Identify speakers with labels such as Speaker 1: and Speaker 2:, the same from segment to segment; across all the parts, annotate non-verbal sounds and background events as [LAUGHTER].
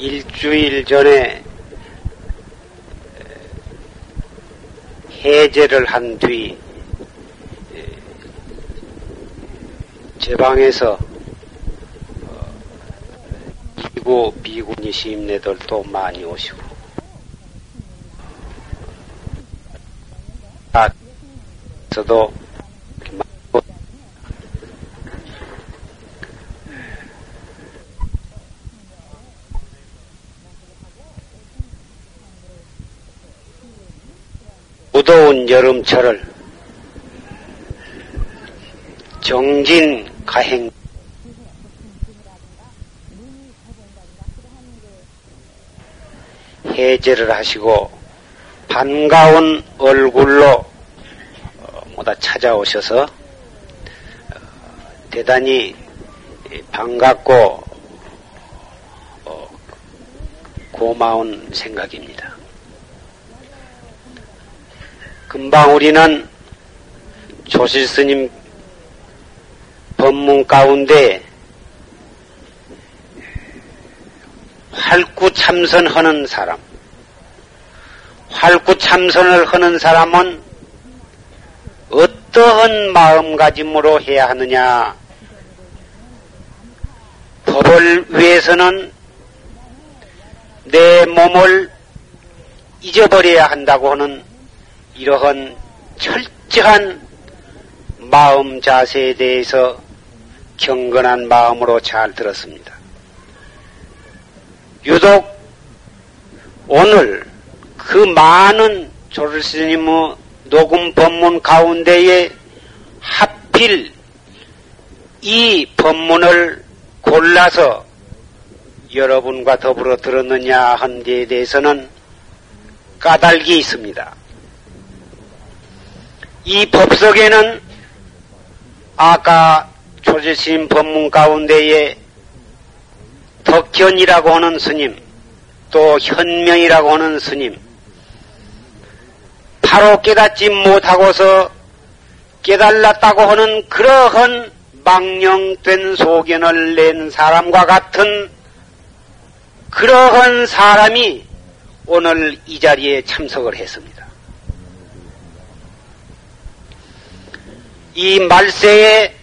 Speaker 1: 일주일 전에 해제를 한 뒤 제 방에서 이고 비구니 시임네들도 많이 오시고. 아, 저도 무더운 여름철을 정진 가행 해제를 하시고 반가운 얼굴로 어, 모다 찾아오셔서 어, 대단히 반갑고 어, 고마운 생각입니다. 금방 우리는 조실 스님 법문 가운데 활구 참선하는 사람, 활구 참선을 하는 사람은 어떠한 마음가짐으로 해야 하느냐? 법을 위해서는 내 몸을 잊어버려야 한다고 하는 이러한 철저한 마음 자세에 대해서 경건한 마음으로 잘 들었습니다. 유독 오늘 그 많은 조르스님의 녹음 법문 가운데에 하필 이 법문을 골라서 여러분과 더불어 들었느냐 한 데에 대해서는 까닭이 있습니다. 이 법석에는 아까 조제심 법문 가운데에 덕현이라고 하는 스님, 또 현명이라고 하는 스님, 바로 깨닫지 못하고서 깨달았다고 하는 그러한 망령된 소견을 낸 사람과 같은 그러한 사람이 오늘 이 자리에 참석을 했습니다. 이 말세에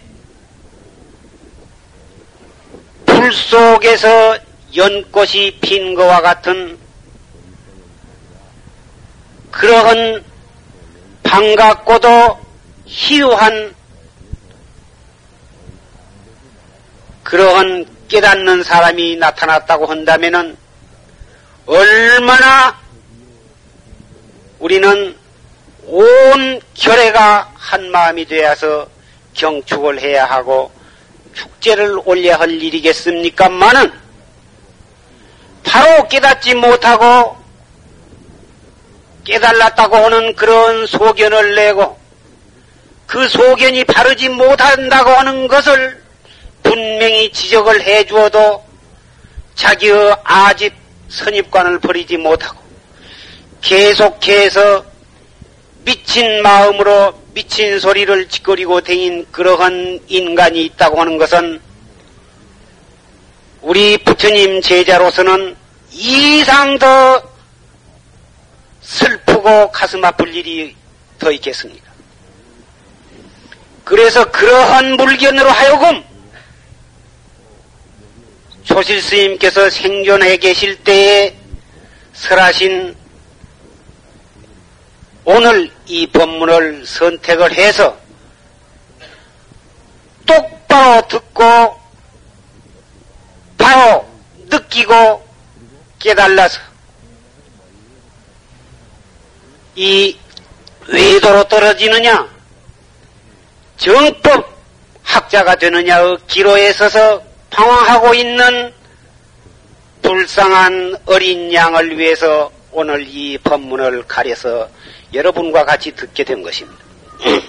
Speaker 1: 불 속에서 연꽃이 핀 것과 같은 그러한 반갑고도 희유한 그러한 깨닫는 사람이 나타났다고 한다면 얼마나 우리는 온 결애가 한 마음이 되어서 경축을 해야 하고 축제를 올려야 할 일이겠습니까만은 바로 깨닫지 못하고 깨달았다고 하는 그런 소견을 내고 그 소견이 바르지 못한다고 하는 것을 분명히 지적을 해 주어도 자기의 아집 선입관을 버리지 못하고 계속해서 미친 마음으로 미친 소리를 짓거리고 댕인 그러한 인간이 있다고 하는 것은 우리 부처님 제자로서는 이상 더 슬프고 가슴 아플 일이 더 있겠습니까? 그래서 그러한 물견으로 하여금 조실 스님께서 생존해 계실 때에 설하신 오늘 이 법문을 선택을 해서 똑바로 듣고 바로 느끼고 깨달아서 이 외도로 떨어지느냐 정법 학자가 되느냐의 기로에 서서 방황하고 있는 불쌍한 어린 양을 위해서 오늘 이 법문을 가려서 여러분과 같이 듣게 된 것입니다. [CLEARS THROAT]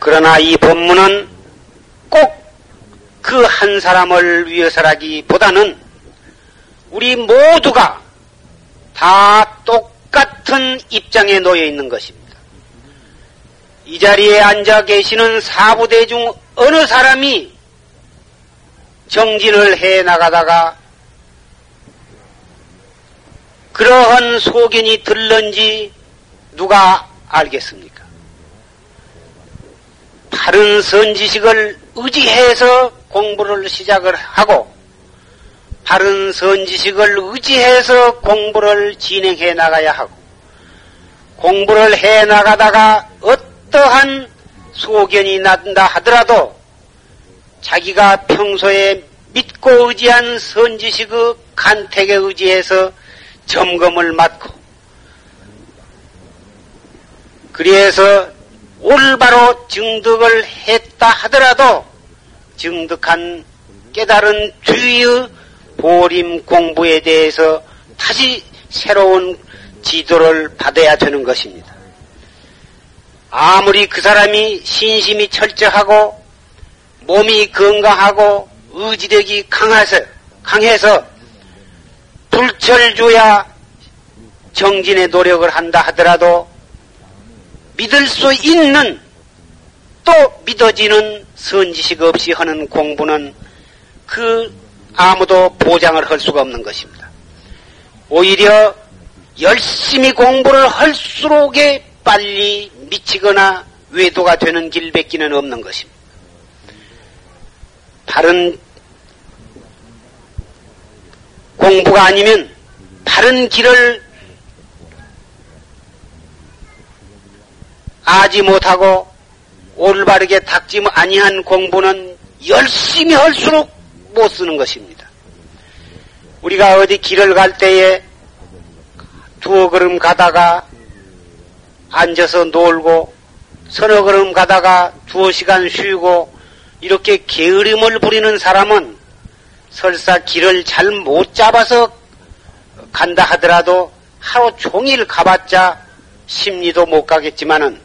Speaker 1: 그러나 이 법문은 꼭 그 한 사람을 위해서라기보다는 우리 모두가 다 똑같은 입장에 놓여 있는 것입니다. 이 자리에 앉아 계시는 사부대 중 어느 사람이 정진을 해 나가다가 그러한 소견이 들는지 누가 알겠습니까? 바른 선지식을 의지해서 공부를 시작을 하고 바른 선지식을 의지해서 공부를 진행해 나가야 하고 공부를 해 나가다가 어떠한 소견이 난다 하더라도 자기가 평소에 믿고 의지한 선지식의 간택에 의지해서 점검을 맡고 그래서 올바로 증득을 했다 하더라도 증득한 깨달은 뒤의 보림 공부에 대해서 다시 새로운 지도를 받아야 되는 것입니다. 아무리 그 사람이 신심이 철저하고 몸이 건강하고 의지력이 강해서, 강해서 불철주야 정진의 노력을 한다 하더라도 믿을 수 있는 또 믿어지는 선지식 없이 하는 공부는 그 아무도 보장을 할 수가 없는 것입니다. 오히려 열심히 공부를 할수록에 빨리 미치거나 외도가 되는 길밖에는 없는 것입니다. 바른 공부가 아니면 바른 길을 아지 못하고 올바르게 닦지 아니한 공부는 열심히 할수록 못 쓰는 것입니다. 우리가 어디 길을 갈 때에 두어 걸음 가다가 앉아서 놀고 서너 걸음 가다가 두어 시간 쉬고 이렇게 게으름을 부리는 사람은 설사 길을 잘 못 잡아서 간다 하더라도 하루 종일 가봤자 심리도 못 가겠지만은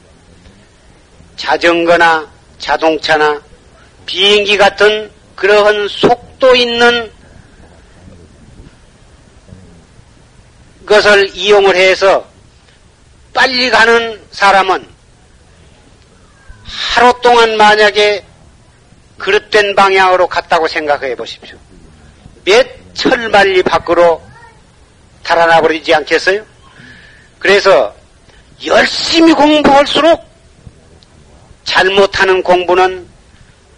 Speaker 1: 자전거나 자동차나 비행기 같은 그러한 속도 있는 것을 이용을 해서 빨리 가는 사람은 하루 동안 만약에 그릇된 방향으로 갔다고 생각해 보십시오. 몇 철만리 밖으로 달아나 버리지 않겠어요? 그래서 열심히 공부할수록 잘못하는 공부는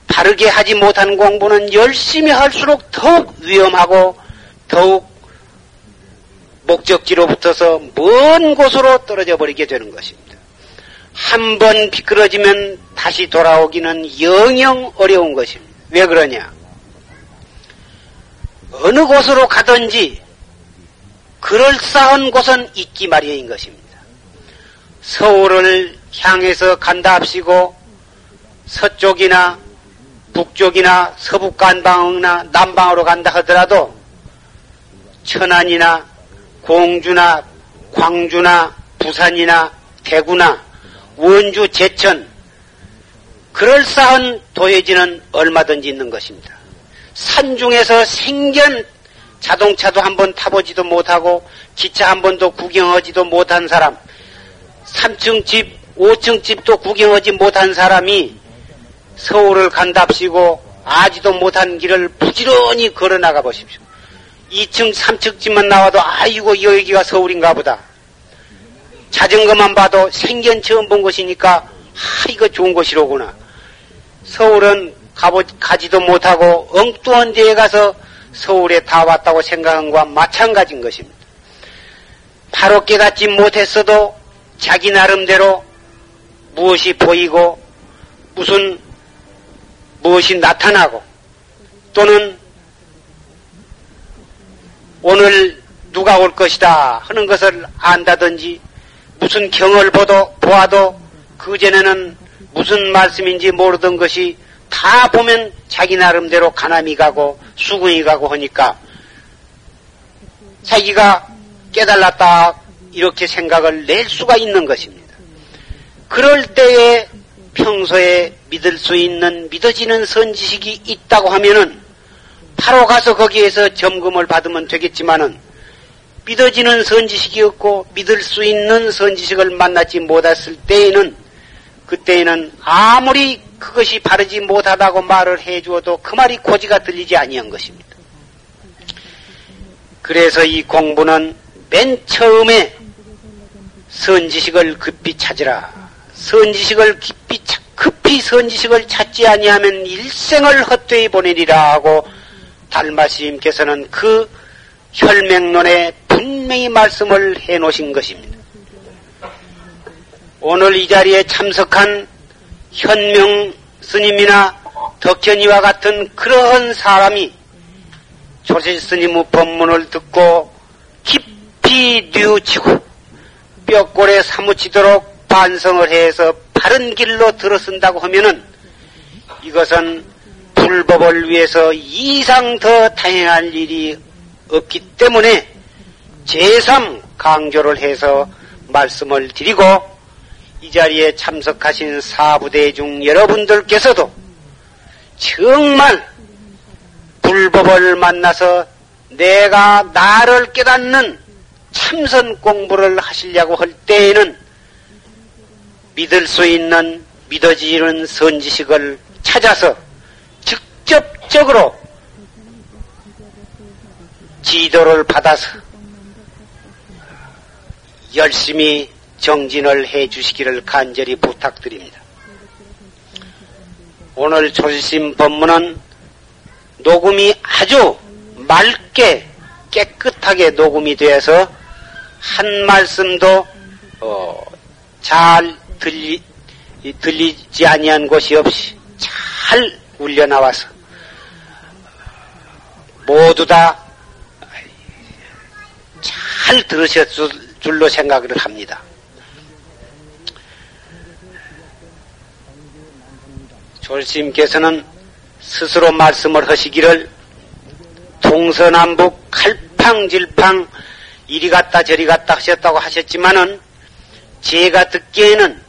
Speaker 1: 바르게 하지 못하는 공부는 열심히 할수록 더욱 위험하고 더욱 목적지로 붙어서 먼 곳으로 떨어져 버리게 되는 것입니다. 한 번 비끄러지면 다시 돌아오기는 영영 어려운 것입니다. 왜 그러냐? 어느 곳으로 가든지 그럴싸한 곳은 있기 마련인 것입니다. 서울을 향해서 간다 합시고 서쪽이나 북쪽이나 서북 간방이나 남방으로 간다 하더라도 천안이나 공주나 광주나 부산이나 대구나 원주 제천 그럴싸한 도해지는 얼마든지 있는 것입니다. 산 중에서 생견 자동차도 한 번 타보지도 못하고 기차 한 번도 구경하지도 못한 사람 3층 집, 5층 집도 구경하지 못한 사람이 서울을 간답시고 아지도 못한 길을 부지런히 걸어 나가 보십시오. 2층, 3층 집만 나와도 아이고 여기가 서울인가 보다. 자전거만 봐도 생전 처음 본 것이니까 아 이거 좋은 곳이로구나. 서울은 가보, 가지도 못하고 엉뚱한 데에 가서 서울에 다 왔다고 생각한 것과 마찬가지인 것입니다. 바로 깨닫지 못했어도 자기 나름대로 무엇이 보이고 무슨 무엇이 나타나고 또는 오늘 누가 올 것이다 하는 것을 안다든지 무슨 경을 보도 보아도 그전에는 무슨 말씀인지 모르던 것이 다 보면 자기 나름대로 가남이 가고 수군이 가고 하니까 자기가 깨달았다 이렇게 생각을 낼 수가 있는 것입니다. 그럴 때에 평소에 믿을 수 있는 믿어지는 선지식이 있다고 하면은 바로 가서 거기에서 점검을 받으면 되겠지만은 믿어지는 선지식이 없고 믿을 수 있는 선지식을 만나지 못했을 때에는 그때에는 아무리 그것이 바르지 못하다고 말을 해주어도 그 말이 고지가 들리지 아니한 것입니다. 그래서 이 공부는 맨 처음에 선지식을 급히 찾으라. 선지식을 깊이 급히 선지식을 찾지 아니하면 일생을 헛되이 보내리라 하고 달마스님께서는 그 혈맹론에 분명히 말씀을 해 놓으신 것입니다. 오늘 이 자리에 참석한 현명 스님이나 덕현이와 같은 그러한 사람이 조실 스님의 법문을 듣고 깊이 뉘우치고 뼈골에 사무치도록 반성을 해서 바른 길로 들어선다고 하면은 이것은 불법을 위해서 이상 더 다행할 일이 없기 때문에 제3 강조를 해서 말씀을 드리고 이 자리에 참석하신 사부대 중 여러분들께서도 정말 불법을 만나서 내가 나를 깨닫는 참선 공부를 하시려고 할 때에는 믿을 수 있는 믿어지는 선지식을 찾아서 직접적으로 지도를 받아서 열심히 정진을 해 주시기를 간절히 부탁드립니다. 오늘 조심 법문은 녹음이 아주 맑게 깨끗하게 녹음이 되어서 한 말씀도 어, 잘 들리, 들리지 아니한 곳이 없이 잘 울려 나와서 모두 다 잘 들으셨을 줄로 생각을 합니다. 조심께서는 스스로 말씀을 하시기를 동서남북 칼팡질팡 이리 갔다 저리 갔다 하셨다고 하셨지만은 제가 듣기에는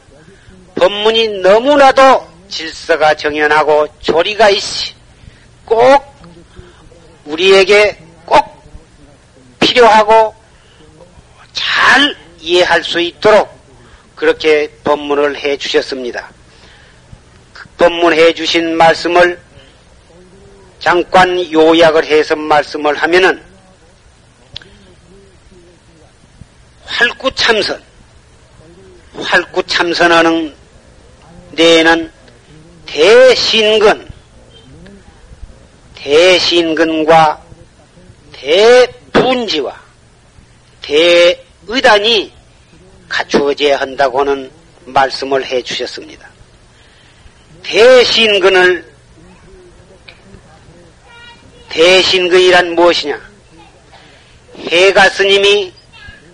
Speaker 1: 법문이 너무나도 질서가 정연하고 조리가 있이 꼭 우리에게 꼭 필요하고 잘 이해할 수 있도록 그렇게 법문을 해 주셨습니다. 그 법문해 주신 말씀을 잠깐 요약을 해서 말씀을 하면은 활구참선 활구참선하는 데에는 대신근 대신근과 대분지와 대의단이 갖추어져야 한다고 는 말씀을 해 주셨습니다. 대신근을 대신근이란 무엇이냐? 해가 스님이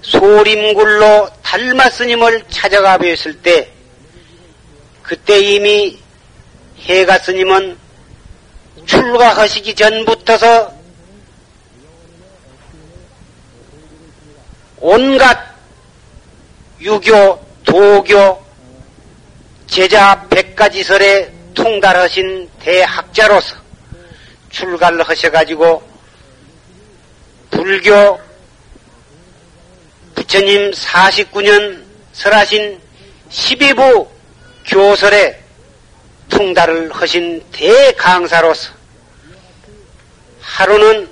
Speaker 1: 소림굴로 달마 스님을 찾아가 뵀을 때 그때 이미 해가 스님은 출가하시기 전부터서 온갖 유교, 도교, 제자 백가지설에 통달하신 대학자로서 출가를 하셔가지고 불교 부처님 49년 설하신 12부 교설에 통달을 하신 대강사로서 하루는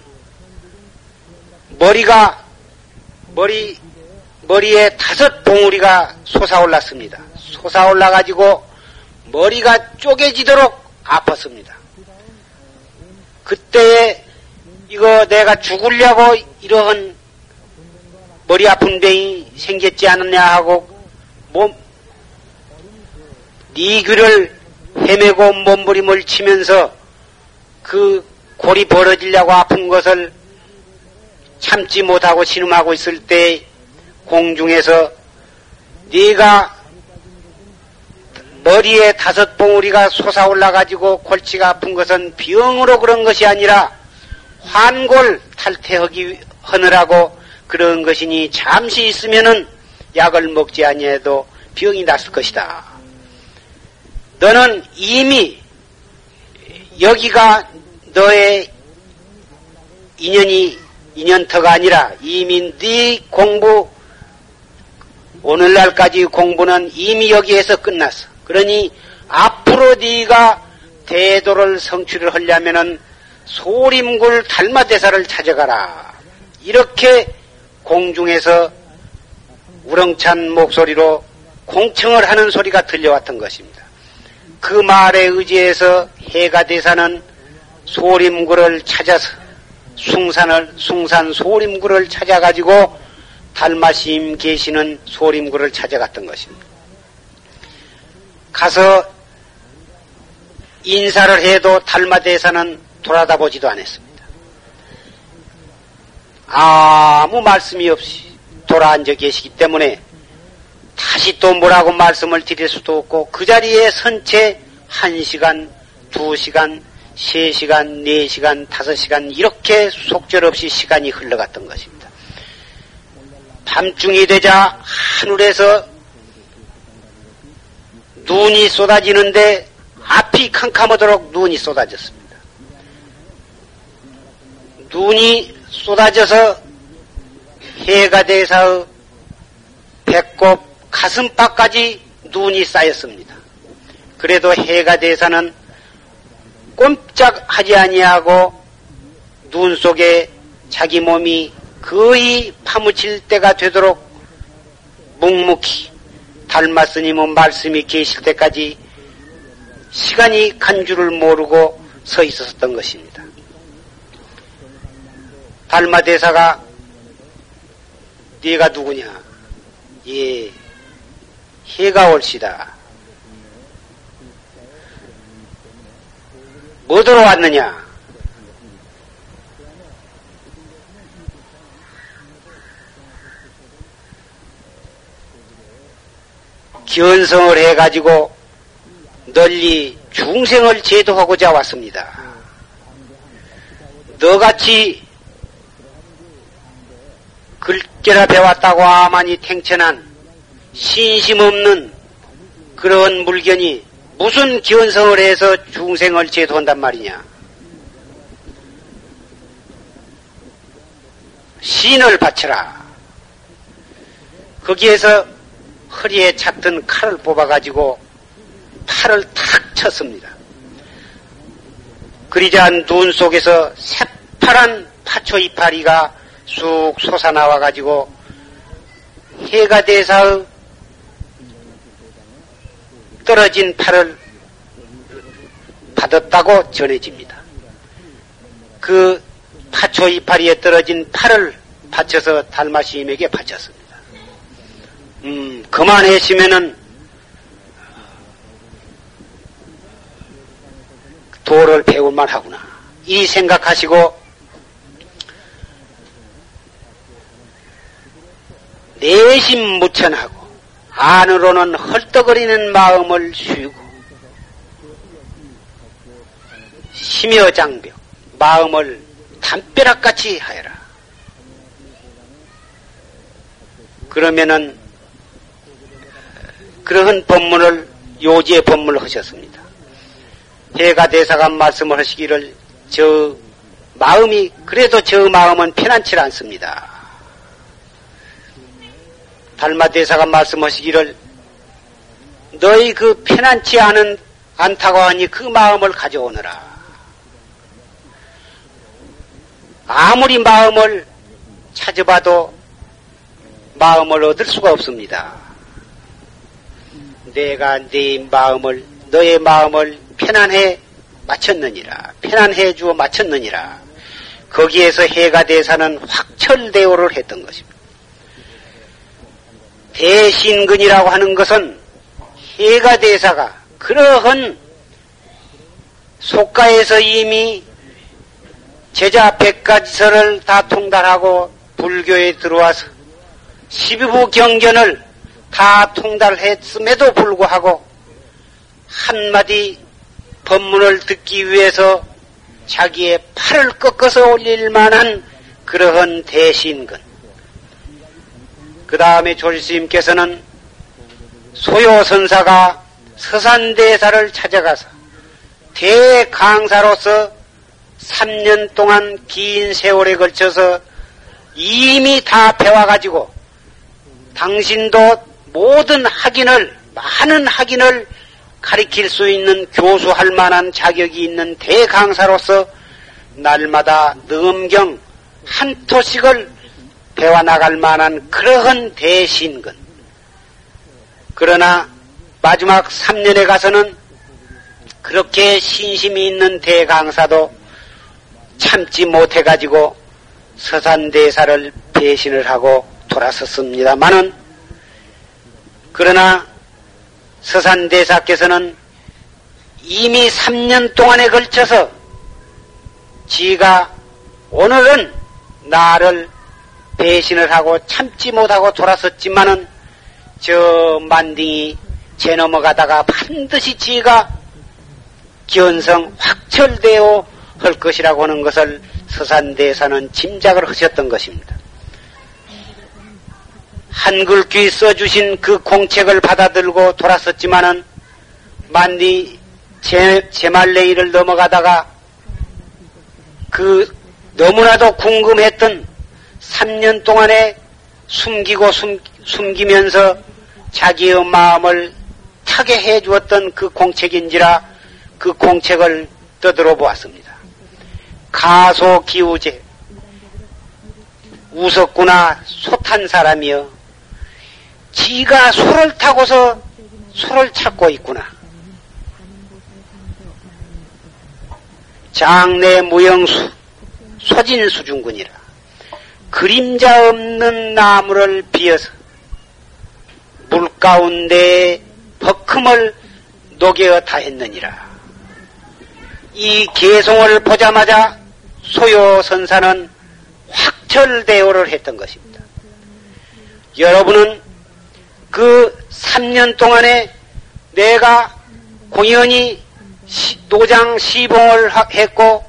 Speaker 1: 머리가 머리 머리에 다섯 봉우리가 솟아올랐습니다. 솟아올라 가지고 머리가 쪼개지도록 아팠습니다. 그때에 이거 내가 죽으려고 이러한 머리 아픈 병이 생겼지 않느냐 하고 몸 니귀를 헤매고 몸부림을 치면서 그 골이 벌어지려고 아픈 것을 참지 못하고 신음하고 있을 때 공중에서 네가 머리에 다섯 봉우리가 솟아올라 가지고 골치가 아픈 것은 병으로 그런 것이 아니라 환골 탈퇴하기 하느라고 그런 것이니 잠시 있으면은 약을 먹지 아니해도 병이 났을 것이다. 너는 이미 여기가 너의 인연이 인연터가 아니라 이미 네 공부 오늘날까지 공부는 이미 여기에서 끝났어. 그러니 앞으로 네가 대도를 성취를 하려면은 소림굴 달마대사를 찾아가라. 이렇게 공중에서 우렁찬 목소리로 공청을 하는 소리가 들려왔던 것입니다. 그 말에 의지해서 해가 대사는 소림굴을 찾아서 숭산을 숭산 소림굴을 찾아가지고 달마심 계시는 소림굴을 찾아갔던 것입니다. 가서 인사를 해도 달마대사는 돌아다 보지도 않았습니다. 아무 말씀이 없이 돌아앉아 계시기 때문에 다시 또 뭐라고 말씀을 드릴 수도 없고 그 자리에 선채 한 시간, 두 시간, 세 시간, 네 시간, 다섯 시간 이렇게 속절없이 시간이 흘러갔던 것입니다. 밤중이 되자 하늘에서 눈이 쏟아지는데 앞이 캄캄하도록 눈이 쏟아졌습니다. 눈이 쏟아져서 해가 대사의 배꼽 가슴팍까지 눈이 쌓였습니다. 그래도 해가 대사는 꼼짝하지 아니하고 눈 속에 자기 몸이 거의 파묻힐 때가 되도록 묵묵히 달마 스님의 말씀이 계실 때까지 시간이 간 줄을 모르고 서 있었던 것입니다. 달마 대사가 네가 누구냐? 예, 해가 올시다. 뭐들어 왔느냐? 견성을 해가지고 널리 중생을 제도하고자 왔습니다. 너같이 글깨라 배웠다고 아만이 탱천한 신심 없는 그런 물견이 무슨 견성을 해서 중생을 제도한단 말이냐? 신을 바쳐라. 거기에서 허리에 찼던 칼을 뽑아가지고 팔을 탁 쳤습니다. 그리자 눈 속에서 새파란 파초 이파리가 쑥 솟아나와 가지고 해가 대사의 떨어진 팔을 받았다고 전해집니다. 그 파초 이파리에 떨어진 팔을 바쳐서 달마시임에게 바쳤습니다. 음, 그만하시면은 도를 배울만 하구나. 이 생각하시고 내심 무천하고 안으로는 헐떡거리는 마음을 쉬고 심여 장벽 마음을 담벼락같이 하여라. 그러면은 그러한 법문을 요지의 법문을 하셨습니다. 해가 대사가 말씀을 하시기를 저 마음이 그래도 저 마음은 편안치 않습니다. 달마 대사가 말씀하시기를 너희 그 편안치 않은 않다고 하니 그 마음을 가져오너라. 아무리 마음을 찾아봐도 마음을 얻을 수가 없습니다. 내가 네 마음을 너의 마음을 편안해 맞췄느니라 편안해 주어 맞췄느니라 거기에서 해가 대사는 확철대오를 했던 것입니다. 대신근이라고 하는 것은 해가 대사가 그러한 속가에서 이미 제자 백가지설을 다 통달하고 불교에 들어와서 12부 경전을 다 통달했음에도 불구하고 한마디 법문을 듣기 위해서 자기의 팔을 꺾어서 올릴 만한 그러한 대신근. 그 다음에 조실스님께서는 소요선사가 서산대사를 찾아가서 대강사로서 3년 동안 긴 세월에 걸쳐서 이미 다 배워가지고 당신도 모든 학인을, 많은 학인을 가리킬 수 있는 교수할 만한 자격이 있는 대강사로서 날마다 능경 한 토씩을 배워 나갈 만한 그러한 대신근. 그러나 마지막 3년에 가서는 그렇게 신심이 있는 대강사도 참지 못해가지고 서산대사를 배신을 하고 돌아섰습니다만은 그러나 서산대사께서는 이미 3년 동안에 걸쳐서 지가 오늘은 나를 배신을 하고 참지 못하고 돌아섰지만은 저 만딩이 제 넘어가다가 반드시 지가 견성 확철되어 할 것이라고 하는 것을 서산대사는 짐작을 하셨던 것입니다. 한 글귀 써주신 그 공책을 받아들고 돌았었지만은 만디 제, 제말레이를 넘어가다가 그 너무나도 궁금했던 3년 동안에 숨기고 숨, 숨기면서 자기의 마음을 타게 해 주었던 그 공책인지라 그 공책을 떠들어 보았습니다. 가소 기우제 웃었구나 솥한 사람이여 지가 소를 타고서 소를 찾고 있구나. 장내 무영수 소진수중군이라 그림자 없는 나무를 비어서 물 가운데 버큼을 녹여 다했느니라. 이 개송을 보자마자 소요 선사는 확철대오를 했던 것입니다. 여러분은 그 3년 동안에 내가 공연히 노장 시봉을 했고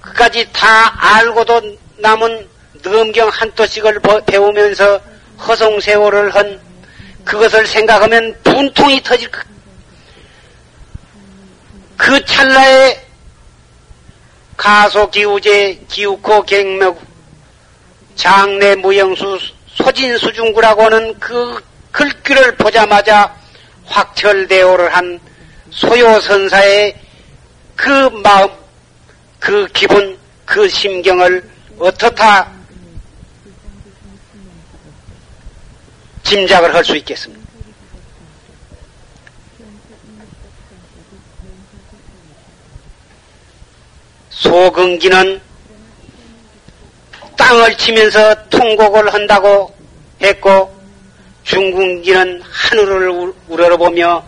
Speaker 1: 그까지 다 알고도 남은 넘경 한 토씩을 배우면서 허송세월을 한 그것을 생각하면 분통이 터질 것. 그 찰나에 가소 기우제 기우코 갱매구 장내 무영수 소진수중구라고 하는 그 글귀를 보자마자 확철대오를 한 소요선사의 그 마음, 그 기분, 그 심경을 어떻다 짐작을 할 수 있겠습니다. 소근기는 땅을 치면서 통곡을 한다고 했고 중궁기는 하늘을 우러러보며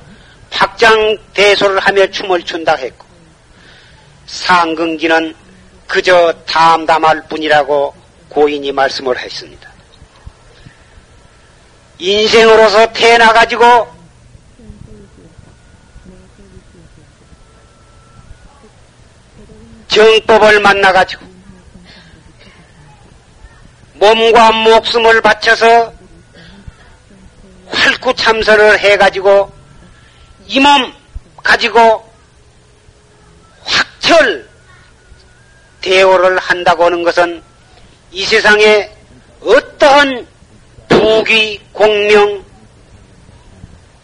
Speaker 1: 박장대소를 하며 춤을 춘다 했고 상근기는 그저 담담할 뿐이라고 고인이 말씀을 했습니다. 인생으로서 태어나 가지고 정법을 만나 가지고 몸과 목숨을 바쳐서 활구 참선을 해가지고 이 몸 가지고 확철 대오를 한다고 하는 것은 이 세상에 어떠한 부귀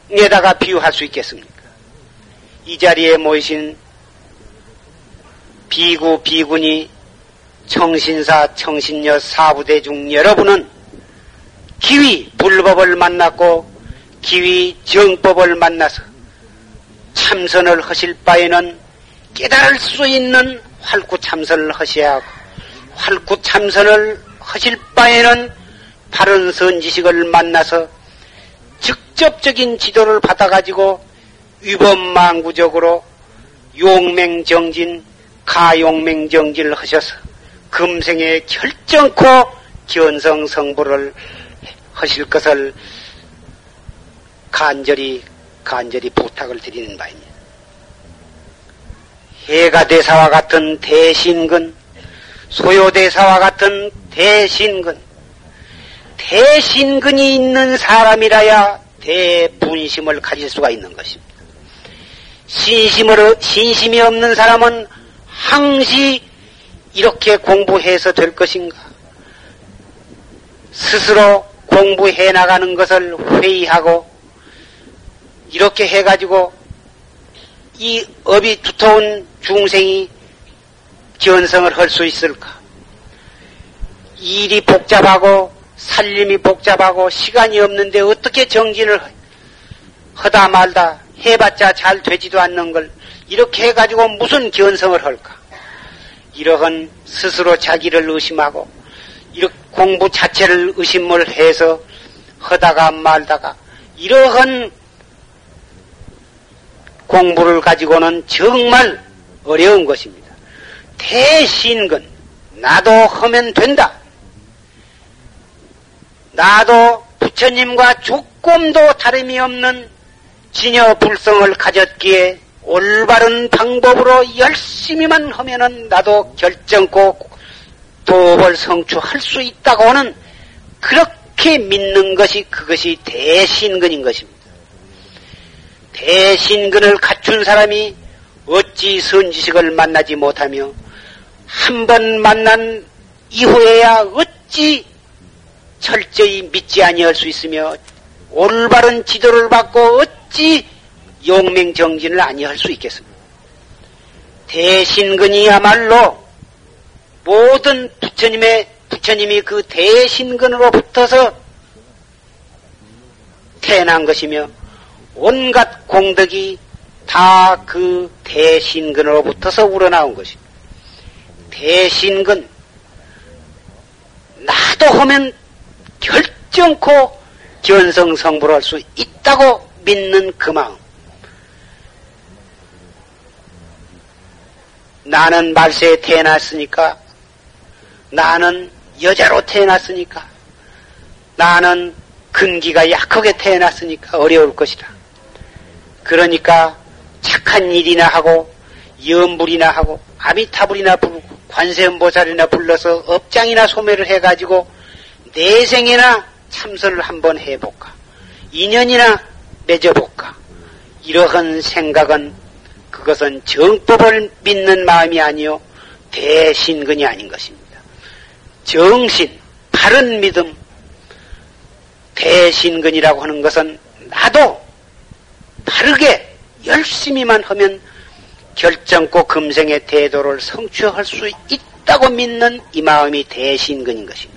Speaker 1: 공명에다가 비유할 수 있겠습니까? 이 자리에 모이신 비구 비군이 청신사 청신녀 사부대 중 여러분은 기위 불법을 만났고 기위 정법을 만나서 참선을 하실 바에는 깨달을 수 있는 활구 참선을 하셔야 하고 활구 참선을 하실 바에는 바른 선지식을 만나서 직접적인 지도를 받아가지고 위법망구적으로 용맹정진, 가용맹정진을 하셔서 금생에 결정코 견성성부를 하실 것을 간절히 간절히 부탁을 드리는 바입니다. 해가 대사와 같은 대신근, 소요 대사와 같은 대신근, 대신근이 있는 사람이라야 대분심을 가질 수가 있는 것입니다. 신심으로, 신심이 없는 사람은 항시 이렇게 공부해서 될 것인가? 스스로 공부해 나가는 것을 회의하고 이렇게 해가지고 이 업이 두터운 중생이 견성을 할 수 있을까? 일이 복잡하고 살림이 복잡하고 시간이 없는데 어떻게 정진을 하다 말다 해봤자 잘 되지도 않는 걸 이렇게 해가지고 무슨 견성을 할까? 이러한 스스로 자기를 의심하고 이렇게 공부 자체를 의심을 해서 하다가 말다가 이러한 공부를 가지고는 정말 어려운 것입니다. 대신근 나도 하면 된다. 나도 부처님과 조금도 다름이 없는 진여 불성을 가졌기에 올바른 방법으로 열심히만 하면은 나도 결정코 도벌 성취할 수 있다고 하는 그렇게 믿는 것이 그것이 대신근인 것입니다. 대신근을 갖춘 사람이 어찌 선지식을 만나지 못하며 한 번 만난 이후에야 어찌 철저히 믿지 아니할 수 있으며 올바른 지도를 받고 어찌 용맹정진을 아니할 수 있겠습니까? 대신근이야말로 모든 부처님의 부처님이 그 대신근으로 붙어서 태어난 것이며 온갖 공덕이 다 그 대신근으로 붙어서 우러나온 것입니다. 대신근 나도 하면 결정코 견성성불 할 수 있다고 믿는 그 마음. 나는 말세에 태어났으니까, 나는 여자로 태어났으니까, 나는 근기가 약하게 태어났으니까 어려울 것이다. 그러니까 착한 일이나 하고, 염불이나 하고, 아미타불이나 부르고, 관세음보살이나 불러서 업장이나 소매를 해가지고, 내생이나 참선을 한번 해볼까? 인연이나 맺어볼까? 이러한 생각은 그것은 정법을 믿는 마음이 아니요 대신근이 아닌 것입니다. 정신, 바른 믿음, 대신근이라고 하는 것은 나도 바르게 열심히만 하면 결정코 금생의 태도를 성취할 수 있다고 믿는 이 마음이 대신근인 것입니다.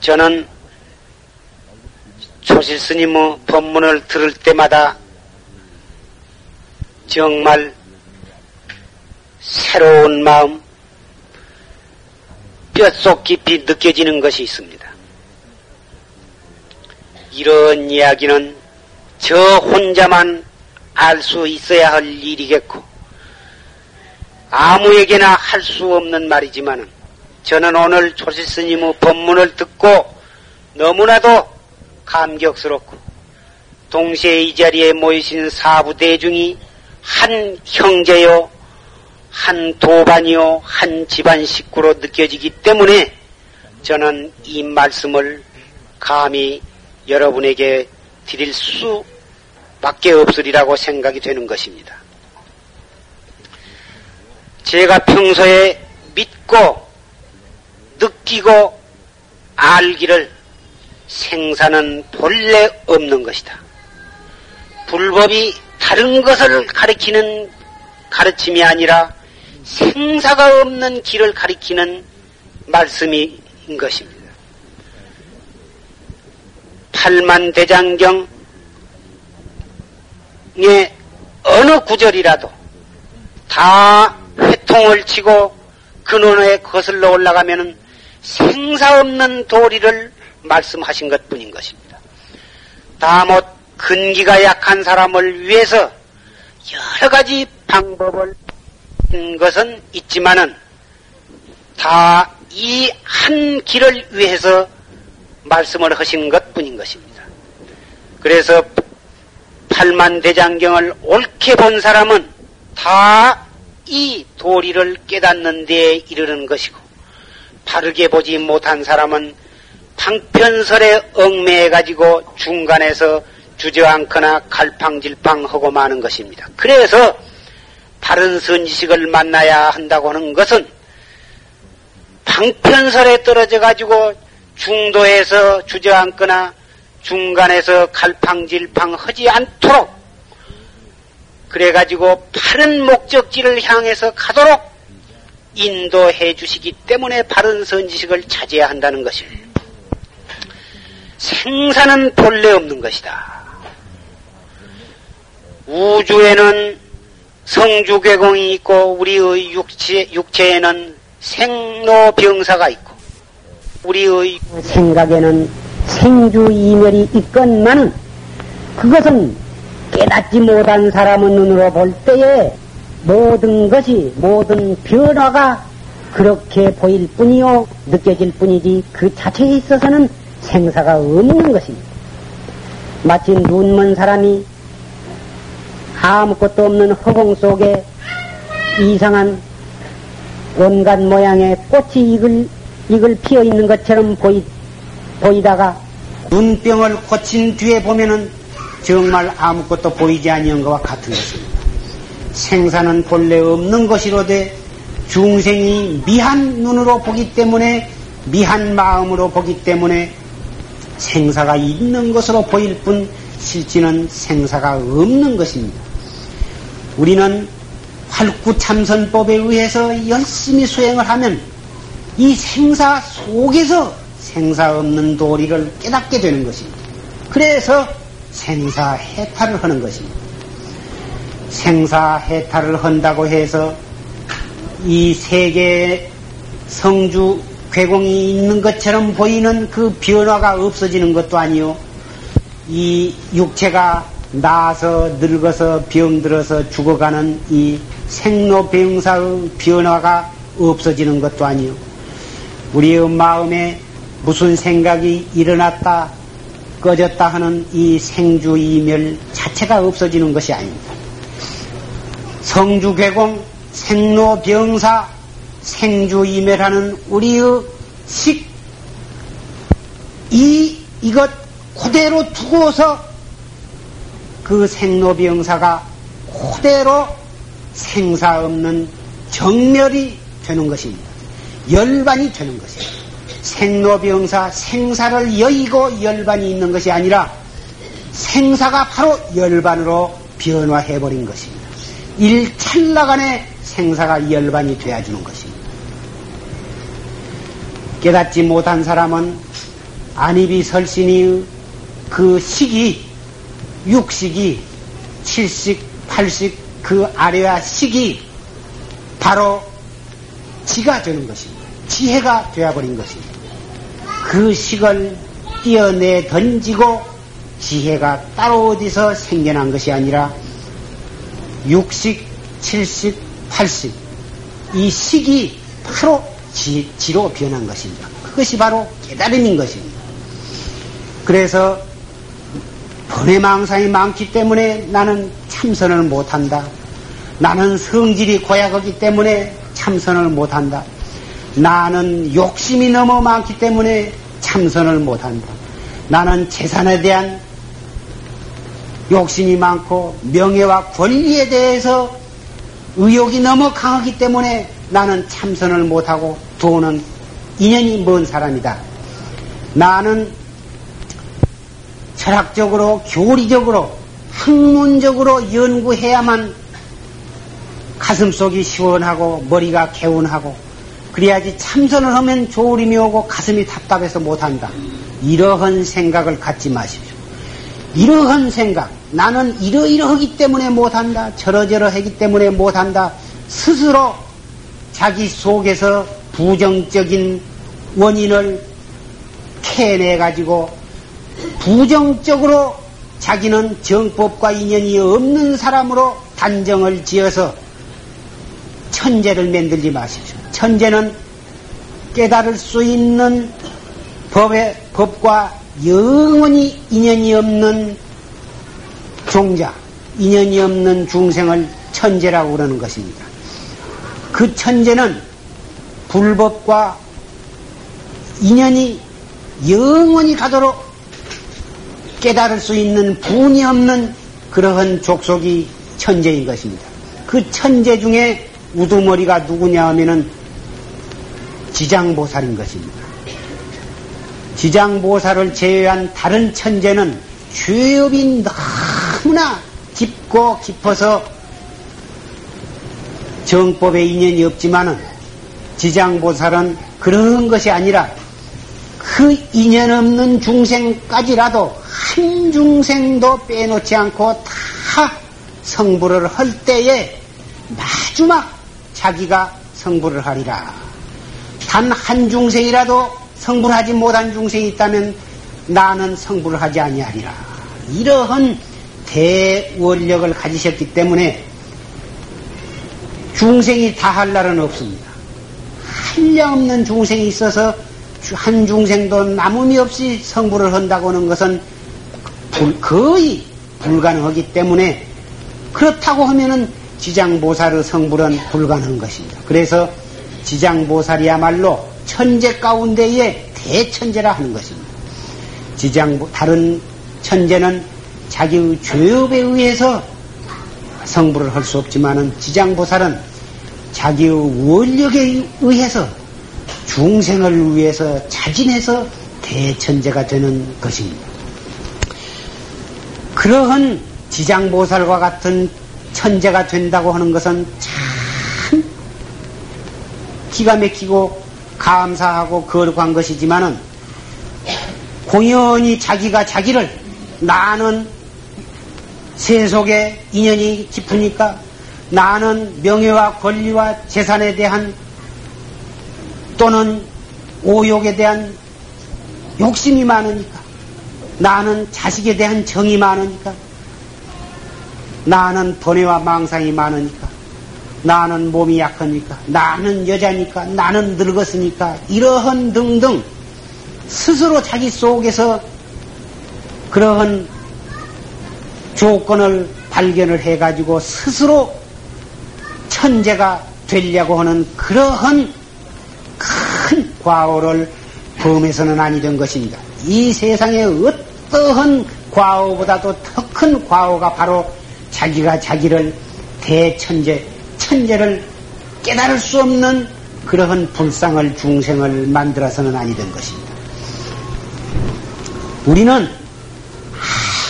Speaker 1: 저는 조실 스님의 법문을 들을 때마다 정말 새로운 마음, 뼛속 깊이 느껴지는 것이 있습니다. 이런 이야기는 저 혼자만 알 수 있어야 할 일이겠고, 아무에게나 할 수 없는 말이지만은, 저는 오늘 조실 스님의 법문을 듣고 너무나도 감격스럽고 동시에 이 자리에 모이신 사부 대중이 한 형제요, 한 도반이요, 한 집안 식구로 느껴지기 때문에 저는 이 말씀을 감히 여러분에게 드릴 수밖에 없으리라고 생각이 되는 것입니다. 제가 평소에 믿고 느끼고 알기를 생사는 본래 없는 것이다. 불법이 다른 것을 가리키는 가르침이 아니라 생사가 없는 길을 가리키는 말씀인 것입니다. 팔만 대장경의 어느 구절이라도 다 회통을 치고 근원에 거슬러 올라가면은 생사 없는 도리를 말씀하신 것 뿐인 것입니다. 다못 근기가 약한 사람을 위해서 여러 가지 방법을 한 것은 있지만은 다 이 한 길을 위해서 말씀을 하신 것 뿐인 것입니다. 그래서 팔만 대장경을 옳게 본 사람은 다 이 도리를 깨닫는 데 이르는 것이고 바르게 보지 못한 사람은 방편설에 얽매해 가지고 중간에서 주저앉거나 갈팡질팡하고 마는 것입니다. 그래서 바른 선지식을 만나야 한다고 하는 것은 방편설에 떨어져 가지고 중도에서 주저앉거나 중간에서 갈팡질팡 하지 않도록 그래 가지고 바른 목적지를 향해서 가도록 인도해 주시기 때문에 바른 선지식을 찾아야 한다는 것입니다. 생사는 본래 없는 것이다. 우주에는 성주괴공이 있고 우리의 육체, 육체에는 생로병사가 있고 우리의 생각에는 생주이멸이 있건만은 그것은 깨닫지 못한 사람은 눈으로 볼 때에 모든 것이 모든 변화가 그렇게 보일 뿐이요 느껴질 뿐이지 그 자체에 있어서는 생사가 없는 것입니다. 마치 눈먼 사람이 아무것도 없는 허공 속에 이상한 온갖 모양의 꽃이 익을, 익을 피어 있는 것처럼 보이, 보이다가 눈병을 고친 뒤에 보면은 정말 아무것도 보이지 아니한 것과 같은 것입니다. 생사는 본래 없는 것이로되 중생이 미한 눈으로 보기 때문에 미한 마음으로 보기 때문에 생사가 있는 것으로 보일 뿐 실제는 생사가 없는 것입니다. 우리는 활구참선법에 의해서 열심히 수행을 하면 이 생사 속에서 생사 없는 도리를 깨닫게 되는 것입니다. 그래서 생사 해탈을 하는 것입니다. 생사 해탈을 한다고 해서 이 세계에 성주 괴공이 있는 것처럼 보이는 그 변화가 없어지는 것도 아니요. 이 육체가 나서 늙어서 병들어서 죽어가는 이 생로병사의 변화가 없어지는 것도 아니요. 우리의 마음에 무슨 생각이 일어났다, 꺼졌다 하는 이 생주 이멸 자체가 없어지는 것이 아닙니다. 성주괴공, 생로병사, 생주 이멸하는 우리의 식, 이, 이것 그대로 두고서 그 생로병사가 그대로 생사 없는 정멸이 되는 것입니다. 열반이 되는 것입니다. 생로병사, 생사를 여의고 열반이 있는 것이 아니라 생사가 바로 열반으로 변화해버린 것입니다. 일찰나간에 생사가 열반이 되어주는 것입니다. 깨닫지 못한 사람은 안입이 설신이 그 시기, 육식이, 칠식, 팔식, 그 아래와 식이 바로 지가 되는 것입니다. 지혜가 되어버린 것입니다. 그 식을 띄어내 던지고 지혜가 따로 어디서 생겨난 것이 아니라 육식, 칠식, 팔식 이 식이 바로 지, 지로 변한 것입니다. 그것이 바로 깨달음인 것입니다. 그래서 번외망상이 많기 때문에 나는 참선을 못한다. 나는 성질이 고약하기 때문에 참선을 못한다. 나는 욕심이 너무 많기 때문에 참선을 못한다. 나는 재산에 대한 욕심이 많고 명예와 권리에 대해서 의욕이 너무 강하기 때문에 나는 참선을 못하고 돈은 인연이 먼 사람이다. 나는 철학적으로, 교리적으로, 학문적으로 연구해야만 가슴속이 시원하고 머리가 개운하고 그래야지 참선을 하면 조울임이 오고 가슴이 답답해서 못한다. 이러한 생각을 갖지 마십시오. 이러한 생각, 나는 이러이러하기 때문에 못한다. 저러저러하기 때문에 못한다. 스스로 자기 속에서 부정적인 원인을 캐내가지고 부정적으로 자기는 정법과 인연이 없는 사람으로 단정을 지어서 천재를 만들지 마십시오. 천재는 깨달을 수 있는 법의, 법과 영원히 인연이 없는 종자, 인연이 없는 중생을 천재라고 그러는 것입니다. 그 천재는 불법과 인연이 영원히 가도록 깨달을 수 있는 분이 없는 그러한 족속이 천재인 것입니다. 그 천재 중에 우두머리가 누구냐 하면은 지장보살인 것입니다. 지장보살을 제외한 다른 천재는 죄업이 너무나 깊고 깊어서 정법에 인연이 없지만은 지장보살은 그런 것이 아니라 그 인연 없는 중생까지라도 한 중생도 빼놓지 않고 다 성불을 할 때에 마지막 자기가 성불을 하리라. 단 한 중생이라도 성불하지 못한 중생이 있다면 나는 성불을 하지 아니하리라. 이러한 대원력을 가지셨기 때문에 중생이 다 할 날은 없습니다. 한량 없는 중생이 있어서 한 중생도 남음이 없이 성불을 한다고 하는 것은 거의 불가능하기 때문에 그렇다고 하면은 지장보살의 성불은 불가능한 것입니다. 그래서 지장보살이야말로 천재 가운데의 대천재라 하는 것입니다. 지장 다른 천재는 자기의 죄업에 의해서 성불을 할 수 없지만은 지장보살은 자기의 원력에 의해서 중생을 위해서 자진해서 대천재가 되는 것입니다. 그러한 지장보살과 같은 천재가 된다고 하는 것은 참 기가 막히고 감사하고 거룩한 것이지만은 공연히 자기가 자기를 나는 세속의 인연이 깊으니까 나는 명예와 권리와 재산에 대한 또는 오욕에 대한 욕심이 많으니까 나는 자식에 대한 정이 많으니까. 나는 번뇌와 망상이 많으니까. 나는 몸이 약하니까. 나는 여자니까. 나는 늙었으니까. 이러한 등등 스스로 자기 속에서 그러한 조건을 발견을 해가지고 스스로 천재가 되려고 하는 그러한 큰 과오를 범해서는 아니 된 것입니다. 이 세상에 어 떠한 과오보다도 더 큰 과오가 바로 자기가 자기를 대천재, 천재를 깨달을 수 없는 그러한 불쌍을 중생을 만들어서는 아니 된 것입니다. 우리는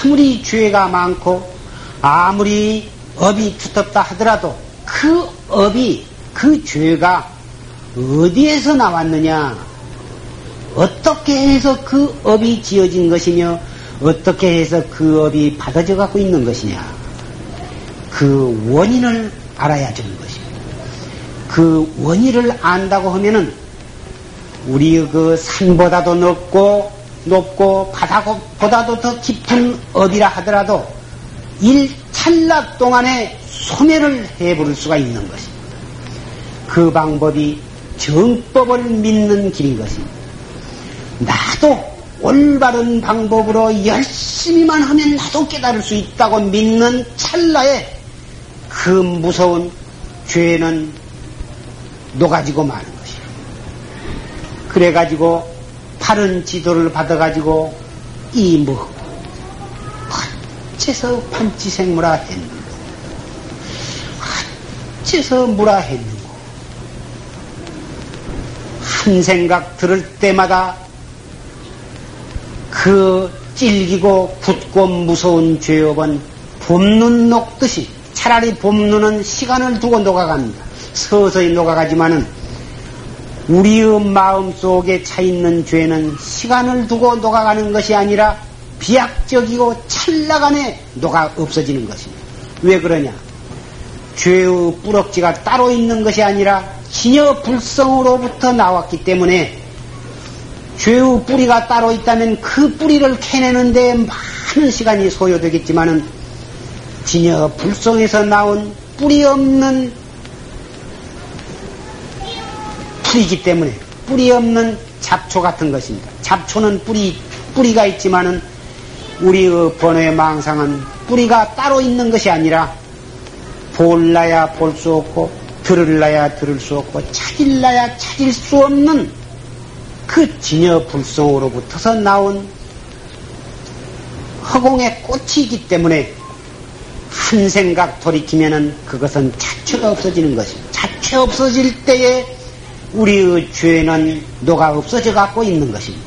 Speaker 1: 아무리 죄가 많고 아무리 업이 두텁다 하더라도 그 업이 그 죄가 어디에서 나왔느냐 어떻게 해서 그 업이 지어진 것이며 어떻게 해서 그 업이 받아져 갖고 있는 것이냐 그 원인을 알아야 되는 것입니다. 그 원인을 안다고 하면은 우리 그 산보다도 높고 높고 바다보다도 더 깊은 업이라 하더라도 일 찰나 동안에 소멸을 해버릴 수가 있는 것입니다. 그 방법이 정법을 믿는 길인 것입니다. 나도 올바른 방법으로 열심히만 하면 나도 깨달을 수 있다고 믿는 찰나에 그 무서운 죄는 녹아지고 마는 것이야. 그래가지고 바른 지도를 받아가지고 이 뭐, 어째서 판치생무라 했는고, 어째서 무라 했는고, 한 생각 들을 때마다 그 찔기고 굳고 무서운 죄업은 봄눈 녹듯이 차라리 봄눈은 시간을 두고 녹아갑니다. 서서히 녹아가지만은 우리의 마음 속에 차 있는 죄는 시간을 두고 녹아가는 것이 아니라 비약적이고 찰나간에 녹아 없어지는 것입니다. 왜 그러냐? 죄의 뿌럭지가 따로 있는 것이 아니라 진여 불성으로부터 나왔기 때문에 죄의 뿌리가 따로 있다면 그 뿌리를 캐내는 데 많은 시간이 소요되겠지만은 진여 불성에서 나온 뿌리 없는 풀이기 때문에 뿌리 없는 잡초 같은 것입니다. 잡초는 뿌리, 뿌리가 있지만은 우리의 번호의 망상은 뿌리가 따로 있는 것이 아니라 볼라야 볼 수 없고 들을라야 들을 수 없고 찾을라야 찾을 수 없는 그 진여 불성으로부터서 나온 허공의 꽃이기 때문에 한 생각 돌이키면은 그것은 자체가 없어지는 것입니다. 자체 없어질 때에 우리의 죄는 녹아 없어져 갖고 있는 것입니다.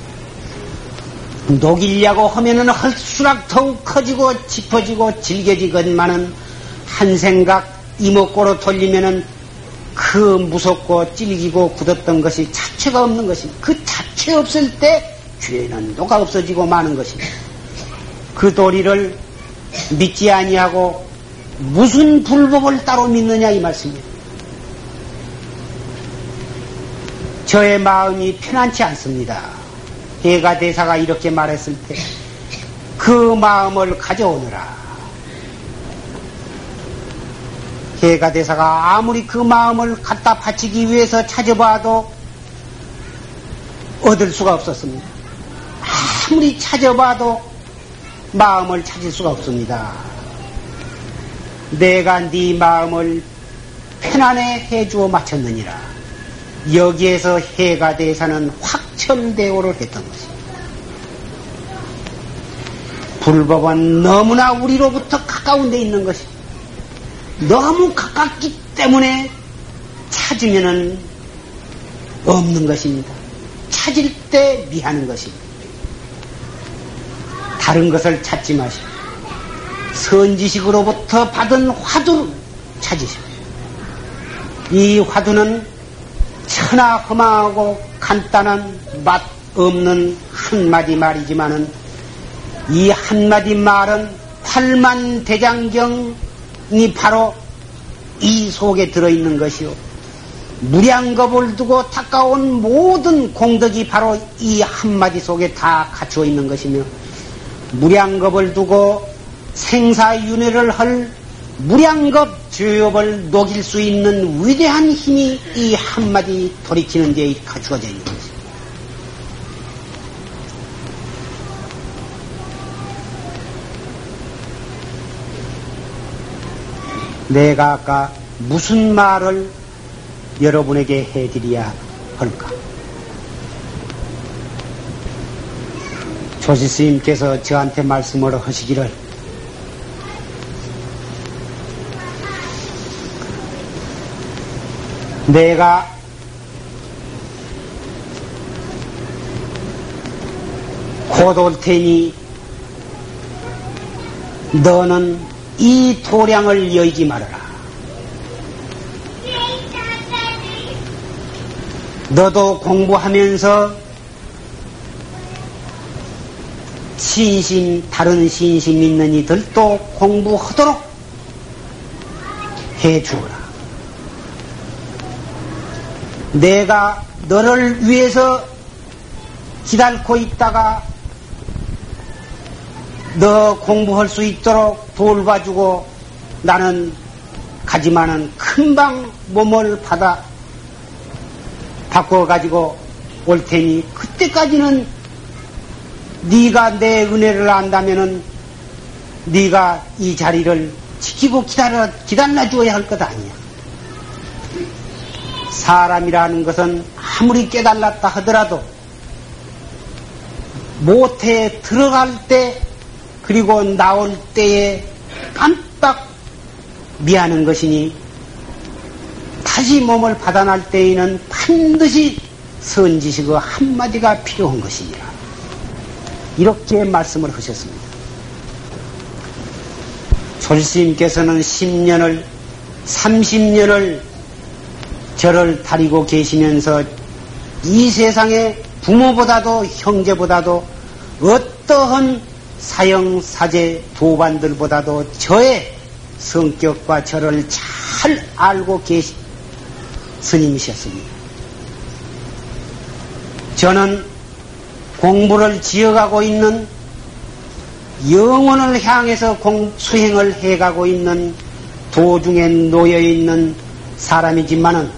Speaker 1: 녹이려고 하면은 할수록 더욱 커지고 짚어지고 질겨지건만은 한 생각 이목구로 돌리면은 그 무섭고 찔기고 굳었던 것이 자체가 없는 것입니다. 그 자체 없을 때 죄는 녹아 없어지고 마는 것입니다. 그 도리를 믿지 아니하고 무슨 불법을 따로 믿느냐 이 말씀입니다. 저의 마음이 편안치 않습니다. 해가 대사가 이렇게 말했을 때 그 마음을 가져오느라 해가 대사가 아무리 그 마음을 갖다 바치기 위해서 찾아봐도 얻을 수가 없었습니다. 아무리 찾아봐도 마음을 찾을 수가 없습니다. 내가 네 마음을 편안해 해주어 마쳤느니라. 여기에서 해가 대사는 확철대오를 했던 것입니다. 불법은 너무나 우리로부터 가까운 데 있는 것입니다. 너무 가깝기 때문에 찾으면은 없는 것입니다. 찾을 때 미하는 것입니다. 다른 것을 찾지 마시고 선지식으로부터 받은 화두를 찾으십시오. 이 화두는 천하허망하고 간단한 맛 없는 한마디 말이지만은 이 한마디 말은 팔만 대장경 이 바로 이 속에 들어있는 것이요. 무량겁을 두고 닦아온 모든 공덕이 바로 이 한마디 속에 다 갖추어 있는 것이며 무량겁을 두고 생사윤회를 할 무량겁 죄업을 녹일 수 있는 위대한 힘이 이 한마디 돌이키는 데에 갖추어져 있는 것입니다. 내가 아까 무슨 말을 여러분에게 해드려야 할까? 조지 스님께서 저한테 말씀을 하시기를 내가 곧올 테니 너는 이 도량을 여의지 말아라. 너도 공부하면서 신심, 다른 신심 있는 이들도 공부하도록 해 주어라. 내가 너를 위해서 기다리고 있다가 너 공부할 수 있도록 돌봐주고 나는 가지만은 금방 몸을 받아 바꿔가지고 올 테니 그때까지는 네가 내 은혜를 안다면은 네가 이 자리를 지키고 기다려 기다려 주어야 할 것 아니야. 사람이라는 것은 아무리 깨달았다 하더라도 못해 들어갈 때 그리고 나올 때에 깜빡 미하는 것이니 다시 몸을 받아날 때에는 반드시 선지식의 한마디가 필요한 것이니라. 이렇게 말씀을 하셨습니다. 조지스님께서는 10년을, 30년을 저를 다리고 계시면서 이 세상에 부모보다도 형제보다도 어떠한 사형, 사제, 도반들보다도 저의 성격과 저를 잘 알고 계신 스님이셨습니다. 저는 공부를 지어가고 있는 영혼을 향해서 공, 수행을 해가고 있는 도중에 놓여 있는 사람이지만은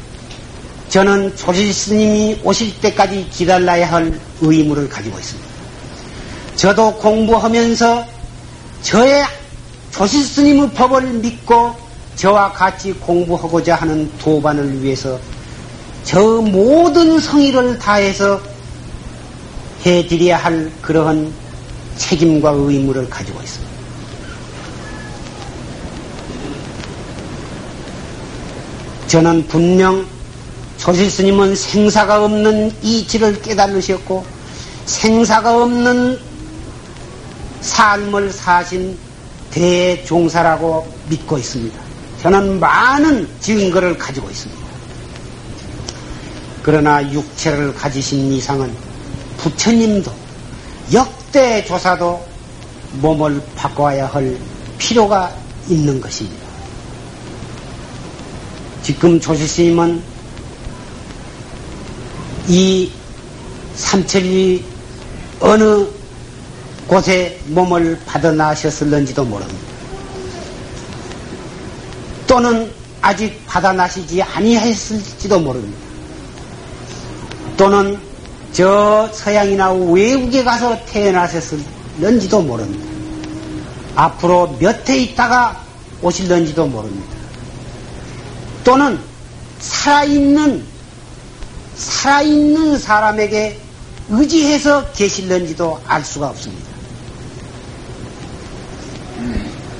Speaker 1: 저는 조지 스님이 오실 때까지 기다려야 할 의무를 가지고 있습니다. 저도 공부하면서 저의 조시 스님의 법을 믿고 저와 같이 공부하고자 하는 도반을 위해서 저 모든 성의를 다해서 해드려야 할 그러한 책임과 의무를 가지고 있습니다. 저는 분명 조실 스님은 생사가 없는 이치를 깨달으셨고 생사가 없는
Speaker 2: 삶을 사신 대종사라고 믿고 있습니다. 저는 많은 증거를 가지고 있습니다. 그러나 육체를 가지신 이상은 부처님도 역대 조사도 몸을 바꿔야 할 필요가 있는 것입니다. 지금 조실스님은 이 삼천리 어느 곳에 몸을 받아나셨을는지도 모릅니다. 또는 아직 받아나시지 아니하셨을지도 모릅니다. 또는 저 서양이나 외국에 가서 태어나셨을는지도 모릅니다. 앞으로 몇 해 있다가 오실는지도 모릅니다. 또는 살아있는, 살아있는 사람에게 의지해서 계실는지도 알 수가 없습니다.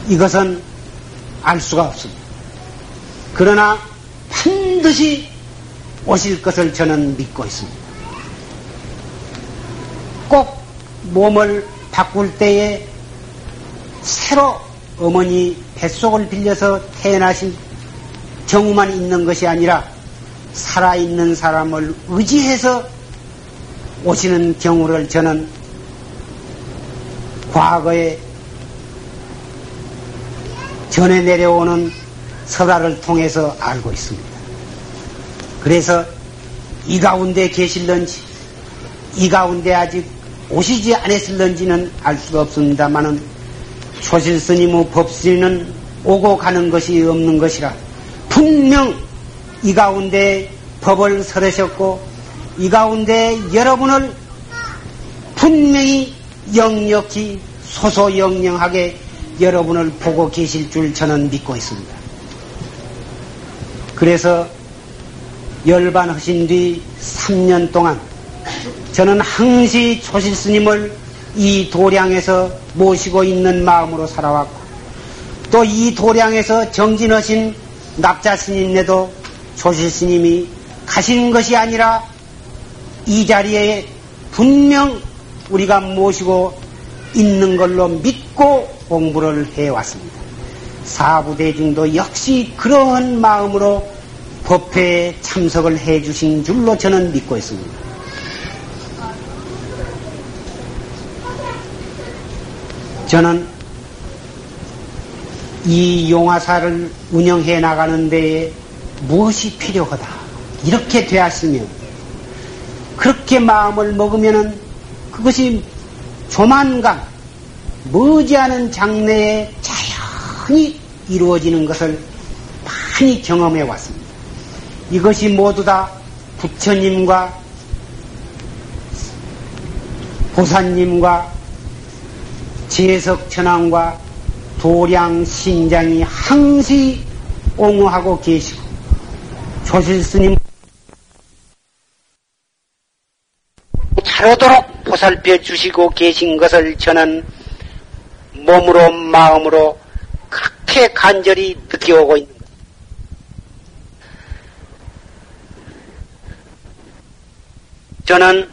Speaker 2: 이것은 알 수가 없습니다. 그러나 반드시 오실 것을 저는 믿고 있습니다. 꼭 몸을 바꿀 때에 새로 어머니 뱃속을 빌려서 태어나신 경우만 있는 것이 아니라 살아있는 사람을 의지해서 오시는 경우를 저는 과거에 전해 내려오는 설화를 통해서 알고 있습니다. 그래서 이 가운데 계실런지, 이 가운데 아직 오시지 않았을런지는 알 수가 없습니다만은 초실 스님의 법스리는 오고 가는 것이 없는 것이라 분명 이 가운데 법을 설하셨고 이 가운데 여러분을 분명히 영역히 소소영영하게 여러분을 보고 계실 줄 저는 믿고 있습니다. 그래서 열반하신 뒤 3년 동안 저는 항시 초실 스님을 이 도량에서 모시고 있는 마음으로 살아왔고 또 이 도량에서 정진하신 납자 스님네도 조실 스님이 가신 것이 아니라 이 자리에 분명 우리가 모시고 있는 걸로 믿고 공부를 해왔습니다. 사부대중도 역시 그러한 마음으로 법회에 참석을 해주신 줄로 저는 믿고 있습니다. 저는 이 용화사를 운영해 나가는 데에 무엇이 필요하다. 이렇게 되었으면, 그렇게 마음을 먹으면은 그것이 조만간 머지않은 장래에 자연히 이루어지는 것을 많이 경험해 왔습니다. 이것이 모두 다 부처님과 보사님과 제석천왕과 도량 신장이 항시 옹호하고 계시고 조실 스님 잘 오도록 보살펴 주시고 계신 것을 저는 몸으로 마음으로 그렇게 간절히 느껴오고 있는 것. 저는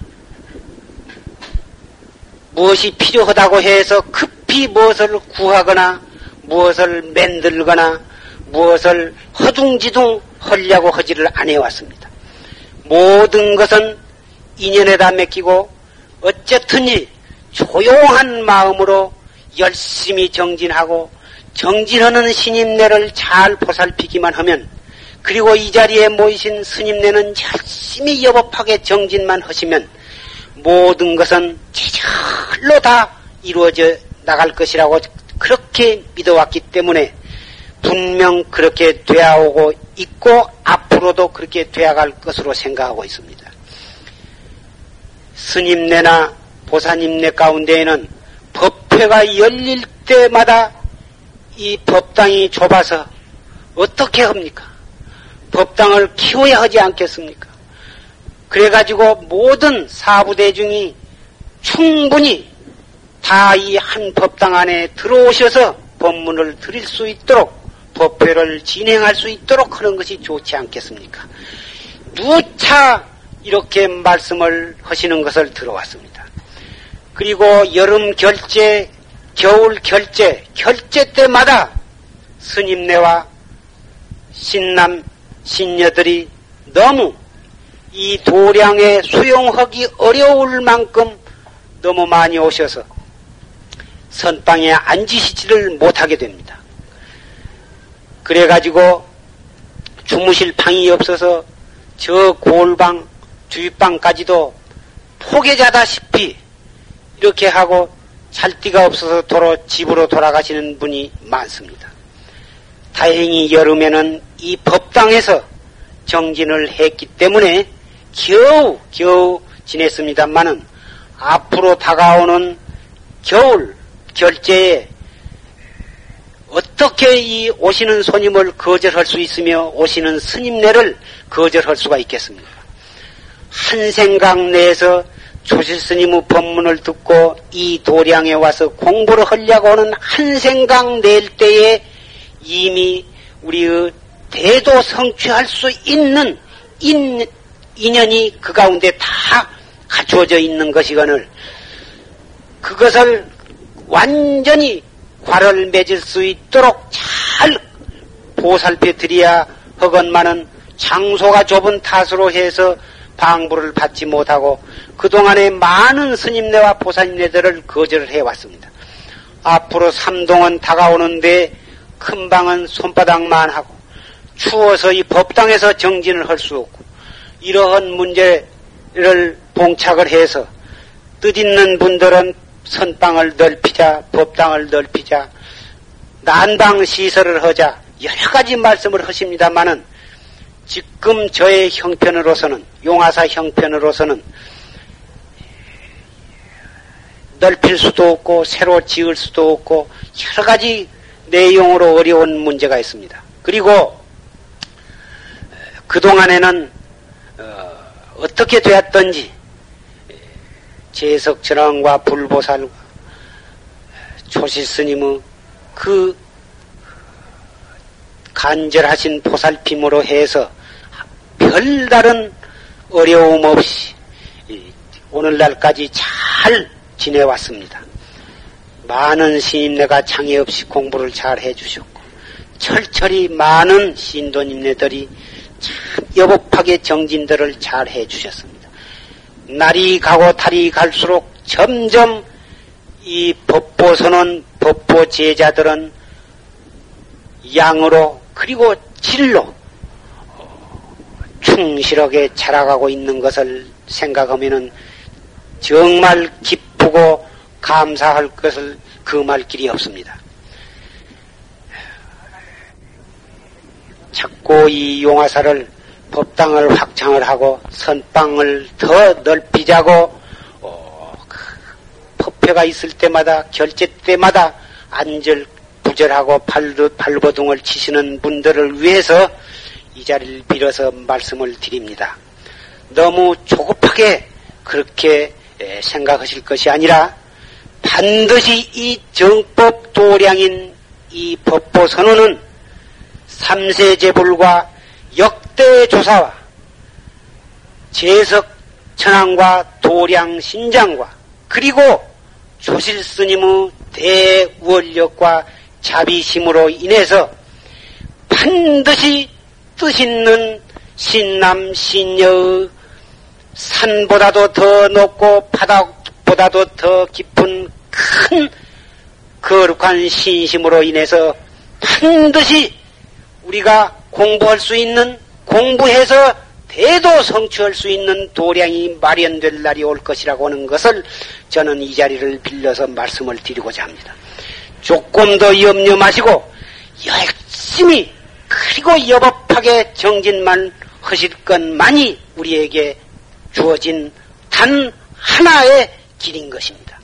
Speaker 2: 무엇이 필요하다고 해서 급히 무엇을 구하거나 무엇을 만들거나 무엇을 허둥지둥 하려고 하지를 않아왔습니다. 모든 것은 인연에다 맡기고 어쨌든지 조용한 마음으로 열심히 정진하고 정진하는 스님네를 잘 보살피기만 하면 그리고 이 자리에 모이신 스님네는 열심히 여법하게 정진만 하시면 모든 것은 제절로 다 이루어져 나갈 것이라고 그렇게 믿어왔기 때문에 분명 그렇게 되어오고 있고 앞으로도 그렇게 되어갈 것으로 생각하고 있습니다. 스님네나 보사님네 가운데에는 법회가 열릴 때마다 이 법당이 좁아서 어떻게 합니까? 법당을 키워야 하지 않겠습니까? 그래가지고 모든 사부대중이 충분히 다 이 한 법당 안에 들어오셔서 법문을 드릴 수 있도록 법회를 진행할 수 있도록 하는 것이 좋지 않겠습니까? 누차 이렇게 말씀을 하시는 것을 들어왔습니다. 그리고 여름 결제
Speaker 1: 겨울 결제, 결제 때마다 스님네와 신남, 신녀들이 너무 이 도량에 수용하기 어려울 만큼 너무 많이 오셔서 선방에 앉으시지를 못하게 됩니다. 그래가지고 주무실 방이 없어서 저 골방, 뒷방까지도 포개자다시피 이렇게 하고 잘 데가 없어서 도로 집으로 돌아가시는 분이 많습니다. 다행히 여름에는 이 법당에서 정진을 했기 때문에 겨우 겨우 지냈습니다만은 앞으로 다가오는 겨울 결제에 어떻게 이 오시는 손님을 거절할 수 있으며 오시는 스님네를 거절할 수가 있겠습니까? 한 생각 내에서 조실 스님의 법문을 듣고 이 도량에 와서 공부를 하려고 하는 한 생각 낼 때에 이미 우리의 대도 성취할 수 있는 인, 인연이 그 가운데 다 갖추어져 있는 것이거늘 그것을 완전히 과를 맺을 수 있도록 잘 보살펴 드려야 하건만은 장소가 좁은 탓으로 해서 방부를 받지 못하고 그동안에 많은 스님네와 보살님네들을 거절을 해왔습니다. 앞으로 삼동은 다가오는데 큰 방은 손바닥만 하고 추워서 이 법당에서 정진을 할 수 없고 이러한 문제를 봉착을 해서 뜻 있는 분들은 선방을 넓히자 법당을 넓히자 난방 시설을 하자 여러 가지 말씀을 하십니다마는 지금 저의 형편으로서는 용화사 형편으로서는 넓힐 수도 없고 새로 지을 수도 없고 여러 가지 내용으로 어려운 문제가 있습니다. 그리고 그동안에는 어, 떻게 되었던지 제석전왕과 불보살과 초실스님의 그 간절하신 보살핌으로 해서 별다른 어려움 없이 오늘날까지 잘 지내왔습니다. 많은 시인네가 장애 없이 공부를 잘 해주셨고 철철이 많은 신도님네들이 참 여복하게 정진들을 잘 해주셨습니다. 날이 가고 달이 갈수록 점점 이 법보선언 법보 제자들은 양으로 그리고 질로 충실하게 자라가고 있는 것을 생각하면은 정말 기쁘고 감사할 것을 금할 길이 없습니다. 자꾸 이 용화사를 법당을 확장을 하고 선방을 더 넓히자고 어, 그 법회가 있을 때마다 결제 때마다 안절 부절하고 발버둥을 치시는 분들을 위해서 이 자리를 빌어서 말씀을 드립니다. 너무 조급하게 그렇게 생각하실 것이 아니라 반드시 이 정법 도량인 이 법보 선언은 삼세제불과 역대 조사와 제석 천왕과 도량 신장과 그리고 조실 스님의 대원력과 자비심으로 인해서 반드시 뜻 있는 신남 신녀의 산보다도 더 높고 바닥보다도 더 깊은 큰 거룩한 신심으로 인해서 반드시 우리가 공부할 수 있는 공부해서 대도 성취할 수 있는 도량이 마련될 날이 올 것이라고 하는 것을 저는 이 자리를 빌려서 말씀을 드리고자 합니다. 조금 더 염려 마시고 열심히 그리고 여법하게 정진만 하실 것만이 우리에게 주어진 단 하나의 길인 것입니다.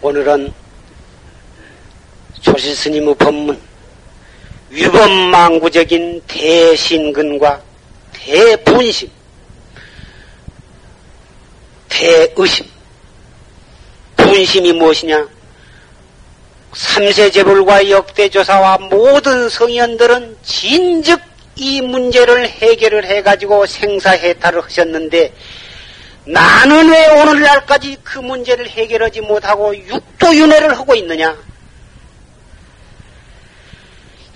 Speaker 1: 오늘은 조실 스님의 법문, 위법망구적인 대신근과 대분심, 대의심, 분심이 무엇이냐? 삼세제불과 역대조사와 모든 성현들은 진즉 이 문제를 해결을 해가지고 생사해탈을 하셨는데 나는 왜 오늘날까지 그 문제를 해결하지 못하고 육도윤회를 하고 있느냐?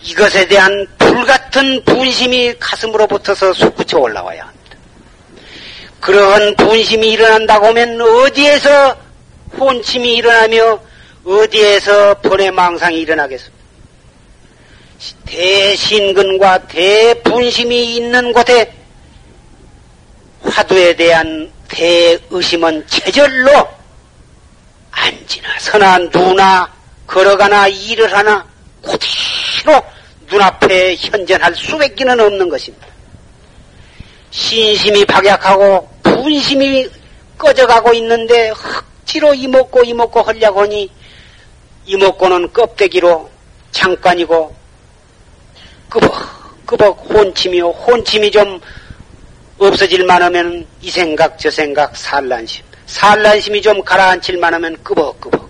Speaker 1: 이것에 대한 불같은 분심이 가슴으로 붙어서 솟구쳐 합니다. 그러한 분심이 일어난다고 하면 어디에서 혼침이 일어나며 어디에서 번외망상이 일어나겠습니까? 대신근과 대분심이 있는 곳에 화두에 대한 대의심은 체절로 앉으나 서나 누나 걸어가나 일을 하나 그대로 눈앞에 현전할 수밖에는 없는 것입니다. 신심이 박약하고 분심이 꺼져가고 있는데 흑지로 이먹고 이먹고 하려고 하니 이먹고는 껍데기로 잠깐이고 끄벅 끄벅 혼침이요 혼침이 좀 없어질만 하면 이 생각 저 생각 산란심. 산란심이 좀 가라앉힐만 하면 끄벅끄벅.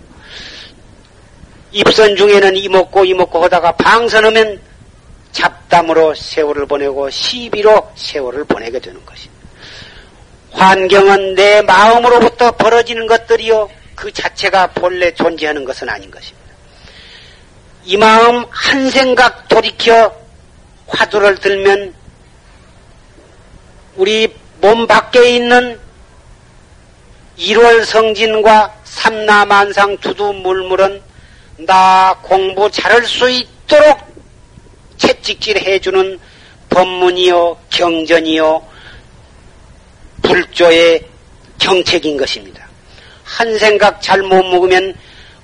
Speaker 1: 입선 중에는 이먹고 이먹고 하다가 방선하면 잡담으로 세월을 보내고 시비로 세월을 보내게 되는 것입니다. 환경은 내 마음으로부터 벌어지는 것들이요 그 자체가 본래 존재하는 것은 아닌 것입니다. 이 마음 한 생각 돌이켜 화두를 들면 우리 몸 밖에 있는 1월 성진과 삼라만상 두두 물물은 나 공부 잘할 수 있도록 채찍질 해주는 법문이요, 경전이요, 불조의 경책인 것입니다. 한 생각 잘 못 먹으면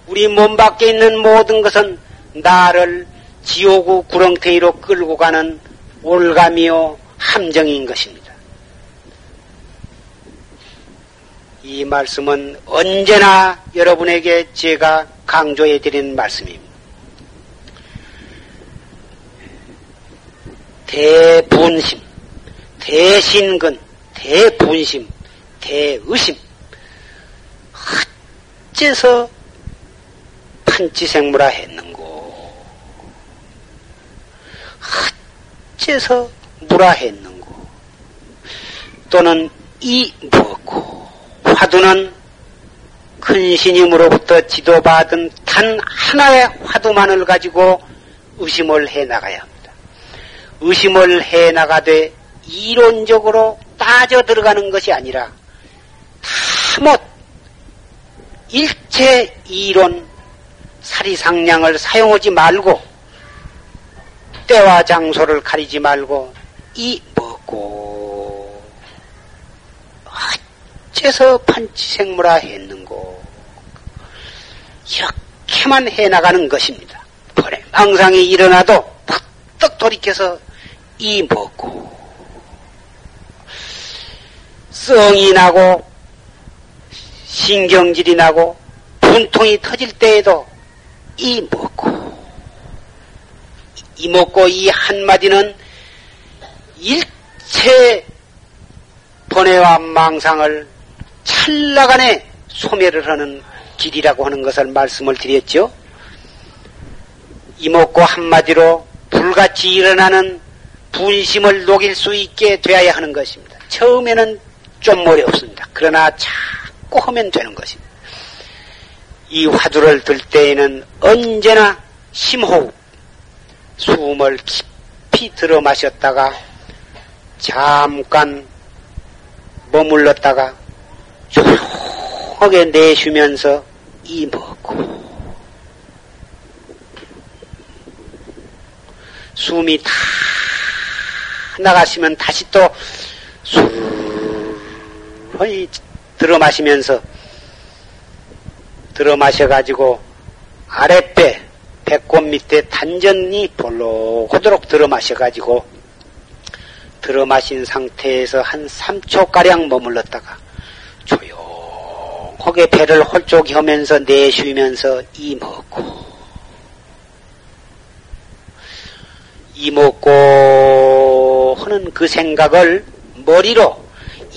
Speaker 1: 우리 몸 밖에 있는 모든 것은 나를 지옥의 구렁텅이로 끌고 가는 올감이요, 함정인 것입니다. 이 말씀은 언제나 여러분에게 제가 강조해 드리는 말씀입니다. 대분심, 대신근, 대분심, 대의심. 어째서 판치생무라 했는고? 어째서 무라 했는고? 또는 이 무엇고? 화두는 큰 신임으로부터 지도받은 단 하나의 화두만을 가지고 의심을 해 나가야 합니다. 의심을 해 나가되 이론적으로 따져 들어가는 것이 아니라 다못 일체 이론 사리상량을 사용하지 말고 때와 장소를 가리지 말고 이 먹고 어째서 판치생무라 했는고 이렇게만 해나가는 것입니다. 번에 망상이 일어나도 팍떡 돌이켜서 이 먹고 성이 나고 신경질이 나고 분통이 터질 때에도 이 먹고 이 먹고 이 한마디는 일체 번외와 망상을 찰나간에 소멸을 하는 길이라고 하는 것을 말씀을 드렸죠. 이먹고 한마디로 불같이 일어나는 분심을 녹일 수 있게 되어야 하는 것입니다. 처음에는 좀 어렵습니다. 그러나 자꾸 하면 되는 것입니다. 이 화두를 들 때에는 언제나 심호흡, 숨을 깊이 들어 마셨다가 잠깐 머물렀다가 조용하게 내쉬면서 이 먹고 숨이 다 나가시면 다시 또 술이 들어 마시면서 들어 마셔가지고 아랫배 배꼽 밑에 단전이 볼록하도록 들어 마셔가지고 들어 마신 상태에서 한 3초 가량 머물렀다가 조용하게 배를 홀쭉이 하면서 내쉬면서 이 먹고 이 먹고 하는 그 생각을 머리로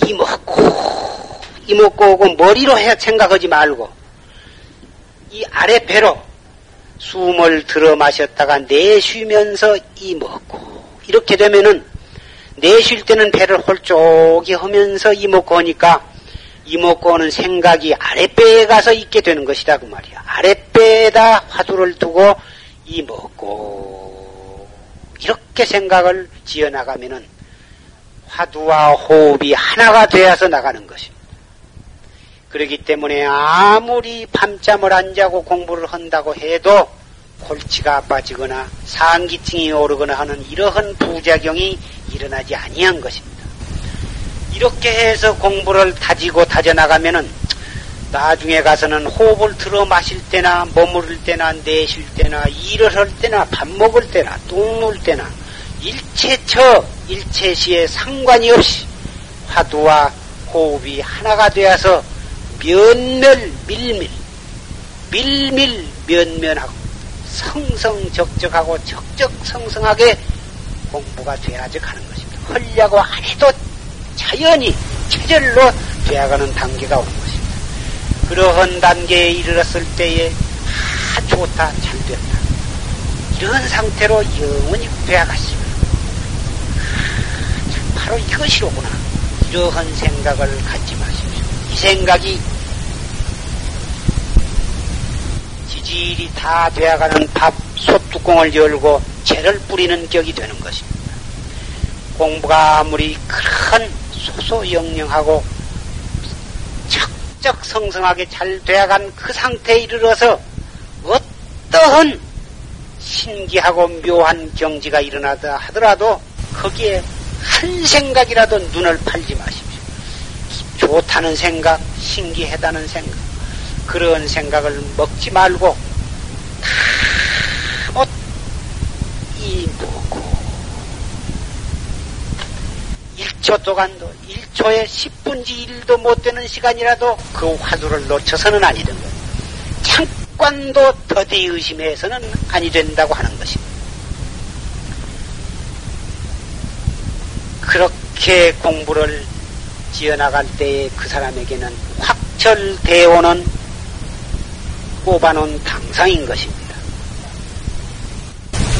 Speaker 1: 이 먹고 이 먹고 오고 머리로 해 생각하지 말고 이 아래 배로 숨을 들어 마셨다가 내쉬면서 이 먹고 이렇게 되면은 내쉴 때는 배를 홀쭉이 하면서 이 먹고 하니까 이먹고 오는 생각이 아랫배에 가서 있게 되는 것이다 그 말이야. 아랫배에다 화두를 두고 이먹고 이렇게 생각을 지어 나가면은 화두와 호흡이 하나가 되어서 나가는 것입니다. 그렇기 때문에 아무리 밤잠을 안 자고 공부를 한다고 해도 골치가 아파지거나 상기증이 오르거나 하는 이러한 부작용이 일어나지 아니한 것입니다. 이렇게 해서 공부를 다지고 다져 나가면은 나중에 가서는 호흡을 들어 마실 때나 머무를 때나 내쉴 때나 일을 할 때나 밥 먹을 때나 똥눌 때나 일체처 일체시에 상관이 없이 화두와 호흡이 하나가 되어서 면멸 밀밀 밀밀 면면하고 성성적적하고 적적성성하게 공부가 돼야지 가는 것입니다. 헐려고 안 해도 자연히 체절로 되어가는 단계가 것입니다. 그러한 단계에 이르렀을 때에 아 좋다 잘 됐다 이런 상태로 영원히 되어갔습니다. 아, 바로 이것이로구나 이러한 생각을 갖지 마십시오. 이 생각이 지질이 다 되어가는 밥 솥뚜껑을 열고 재를 뿌리는 격이 되는 것입니다. 공부가 아무리 큰 소소영령하고 척적성성하게 잘 되어간 그 상태에 이르러서 어떠한 신기하고 묘한 경지가 일어나다 하더라도 거기에 한 생각이라도 눈을 팔지 마십시오. 좋다는 생각, 신기하다는 생각, 그런 생각을 먹지 말고 다못이 뭐고 1초 동안도 1초에 10분지 1도 못 되는 시간이라도 그 화두를 놓쳐서는 아니 된 거예요. 잠깐도 더디 의심해서는 아니 된다고 하는 것입니다. 그렇게 공부를 지어나갈 때에 그 사람에게는 확철대오는 꼽아놓은 당상인 것입니다.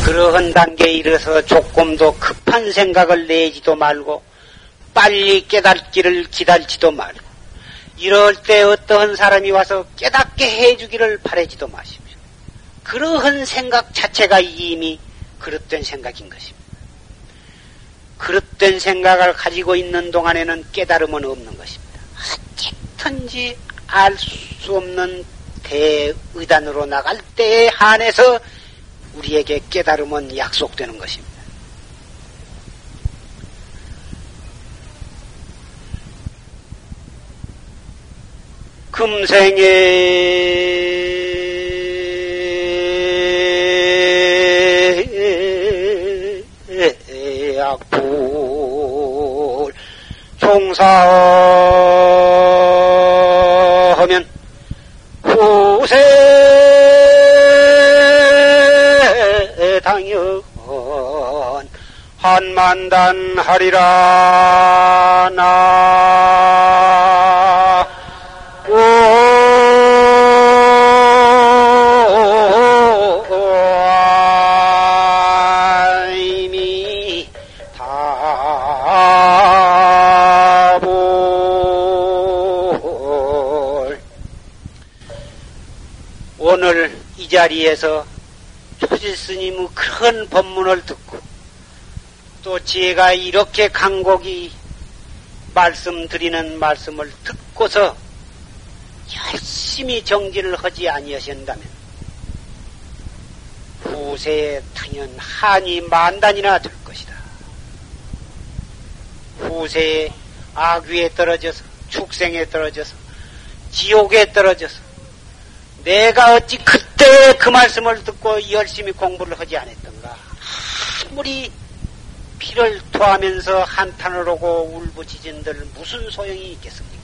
Speaker 1: 그러한 단계에 이르러서 조금도 급한 생각을 내지도 말고 빨리 깨닫기를 기다리지도 말고 이럴 때 어떠한 사람이 와서 깨닫게 해주기를 바라지도 마십시오. 그러한 생각 자체가 이미 그릇된 생각인 것입니다. 그릇된 생각을 가지고 있는 동안에는 깨달음은 없는 것입니다. 어쨌든지 알 수 없는 대의단으로 나갈 때에 한해서 우리에게 깨달음은 약속되는 것입니다. 금생에. 약불 종사하면 후세 당연 한만단 하리라 나 이 자리에서 초지스님의 큰 법문을 듣고 또 제가 이렇게 간곡히 말씀드리는 말씀을 듣고서 열심히 정지를 하지 아니하신다면 후세에 당연 한이 만단이나 될 것이다. 후세에 악위에 떨어져서 축생에 떨어져서 지옥에 떨어져서 내가 어찌 그 때 그 말씀을 듣고 열심히 공부를 하지 않았던가 아무리 피를 토하면서 한탄을 오고 울부짖은들 무슨 소용이 있겠습니까?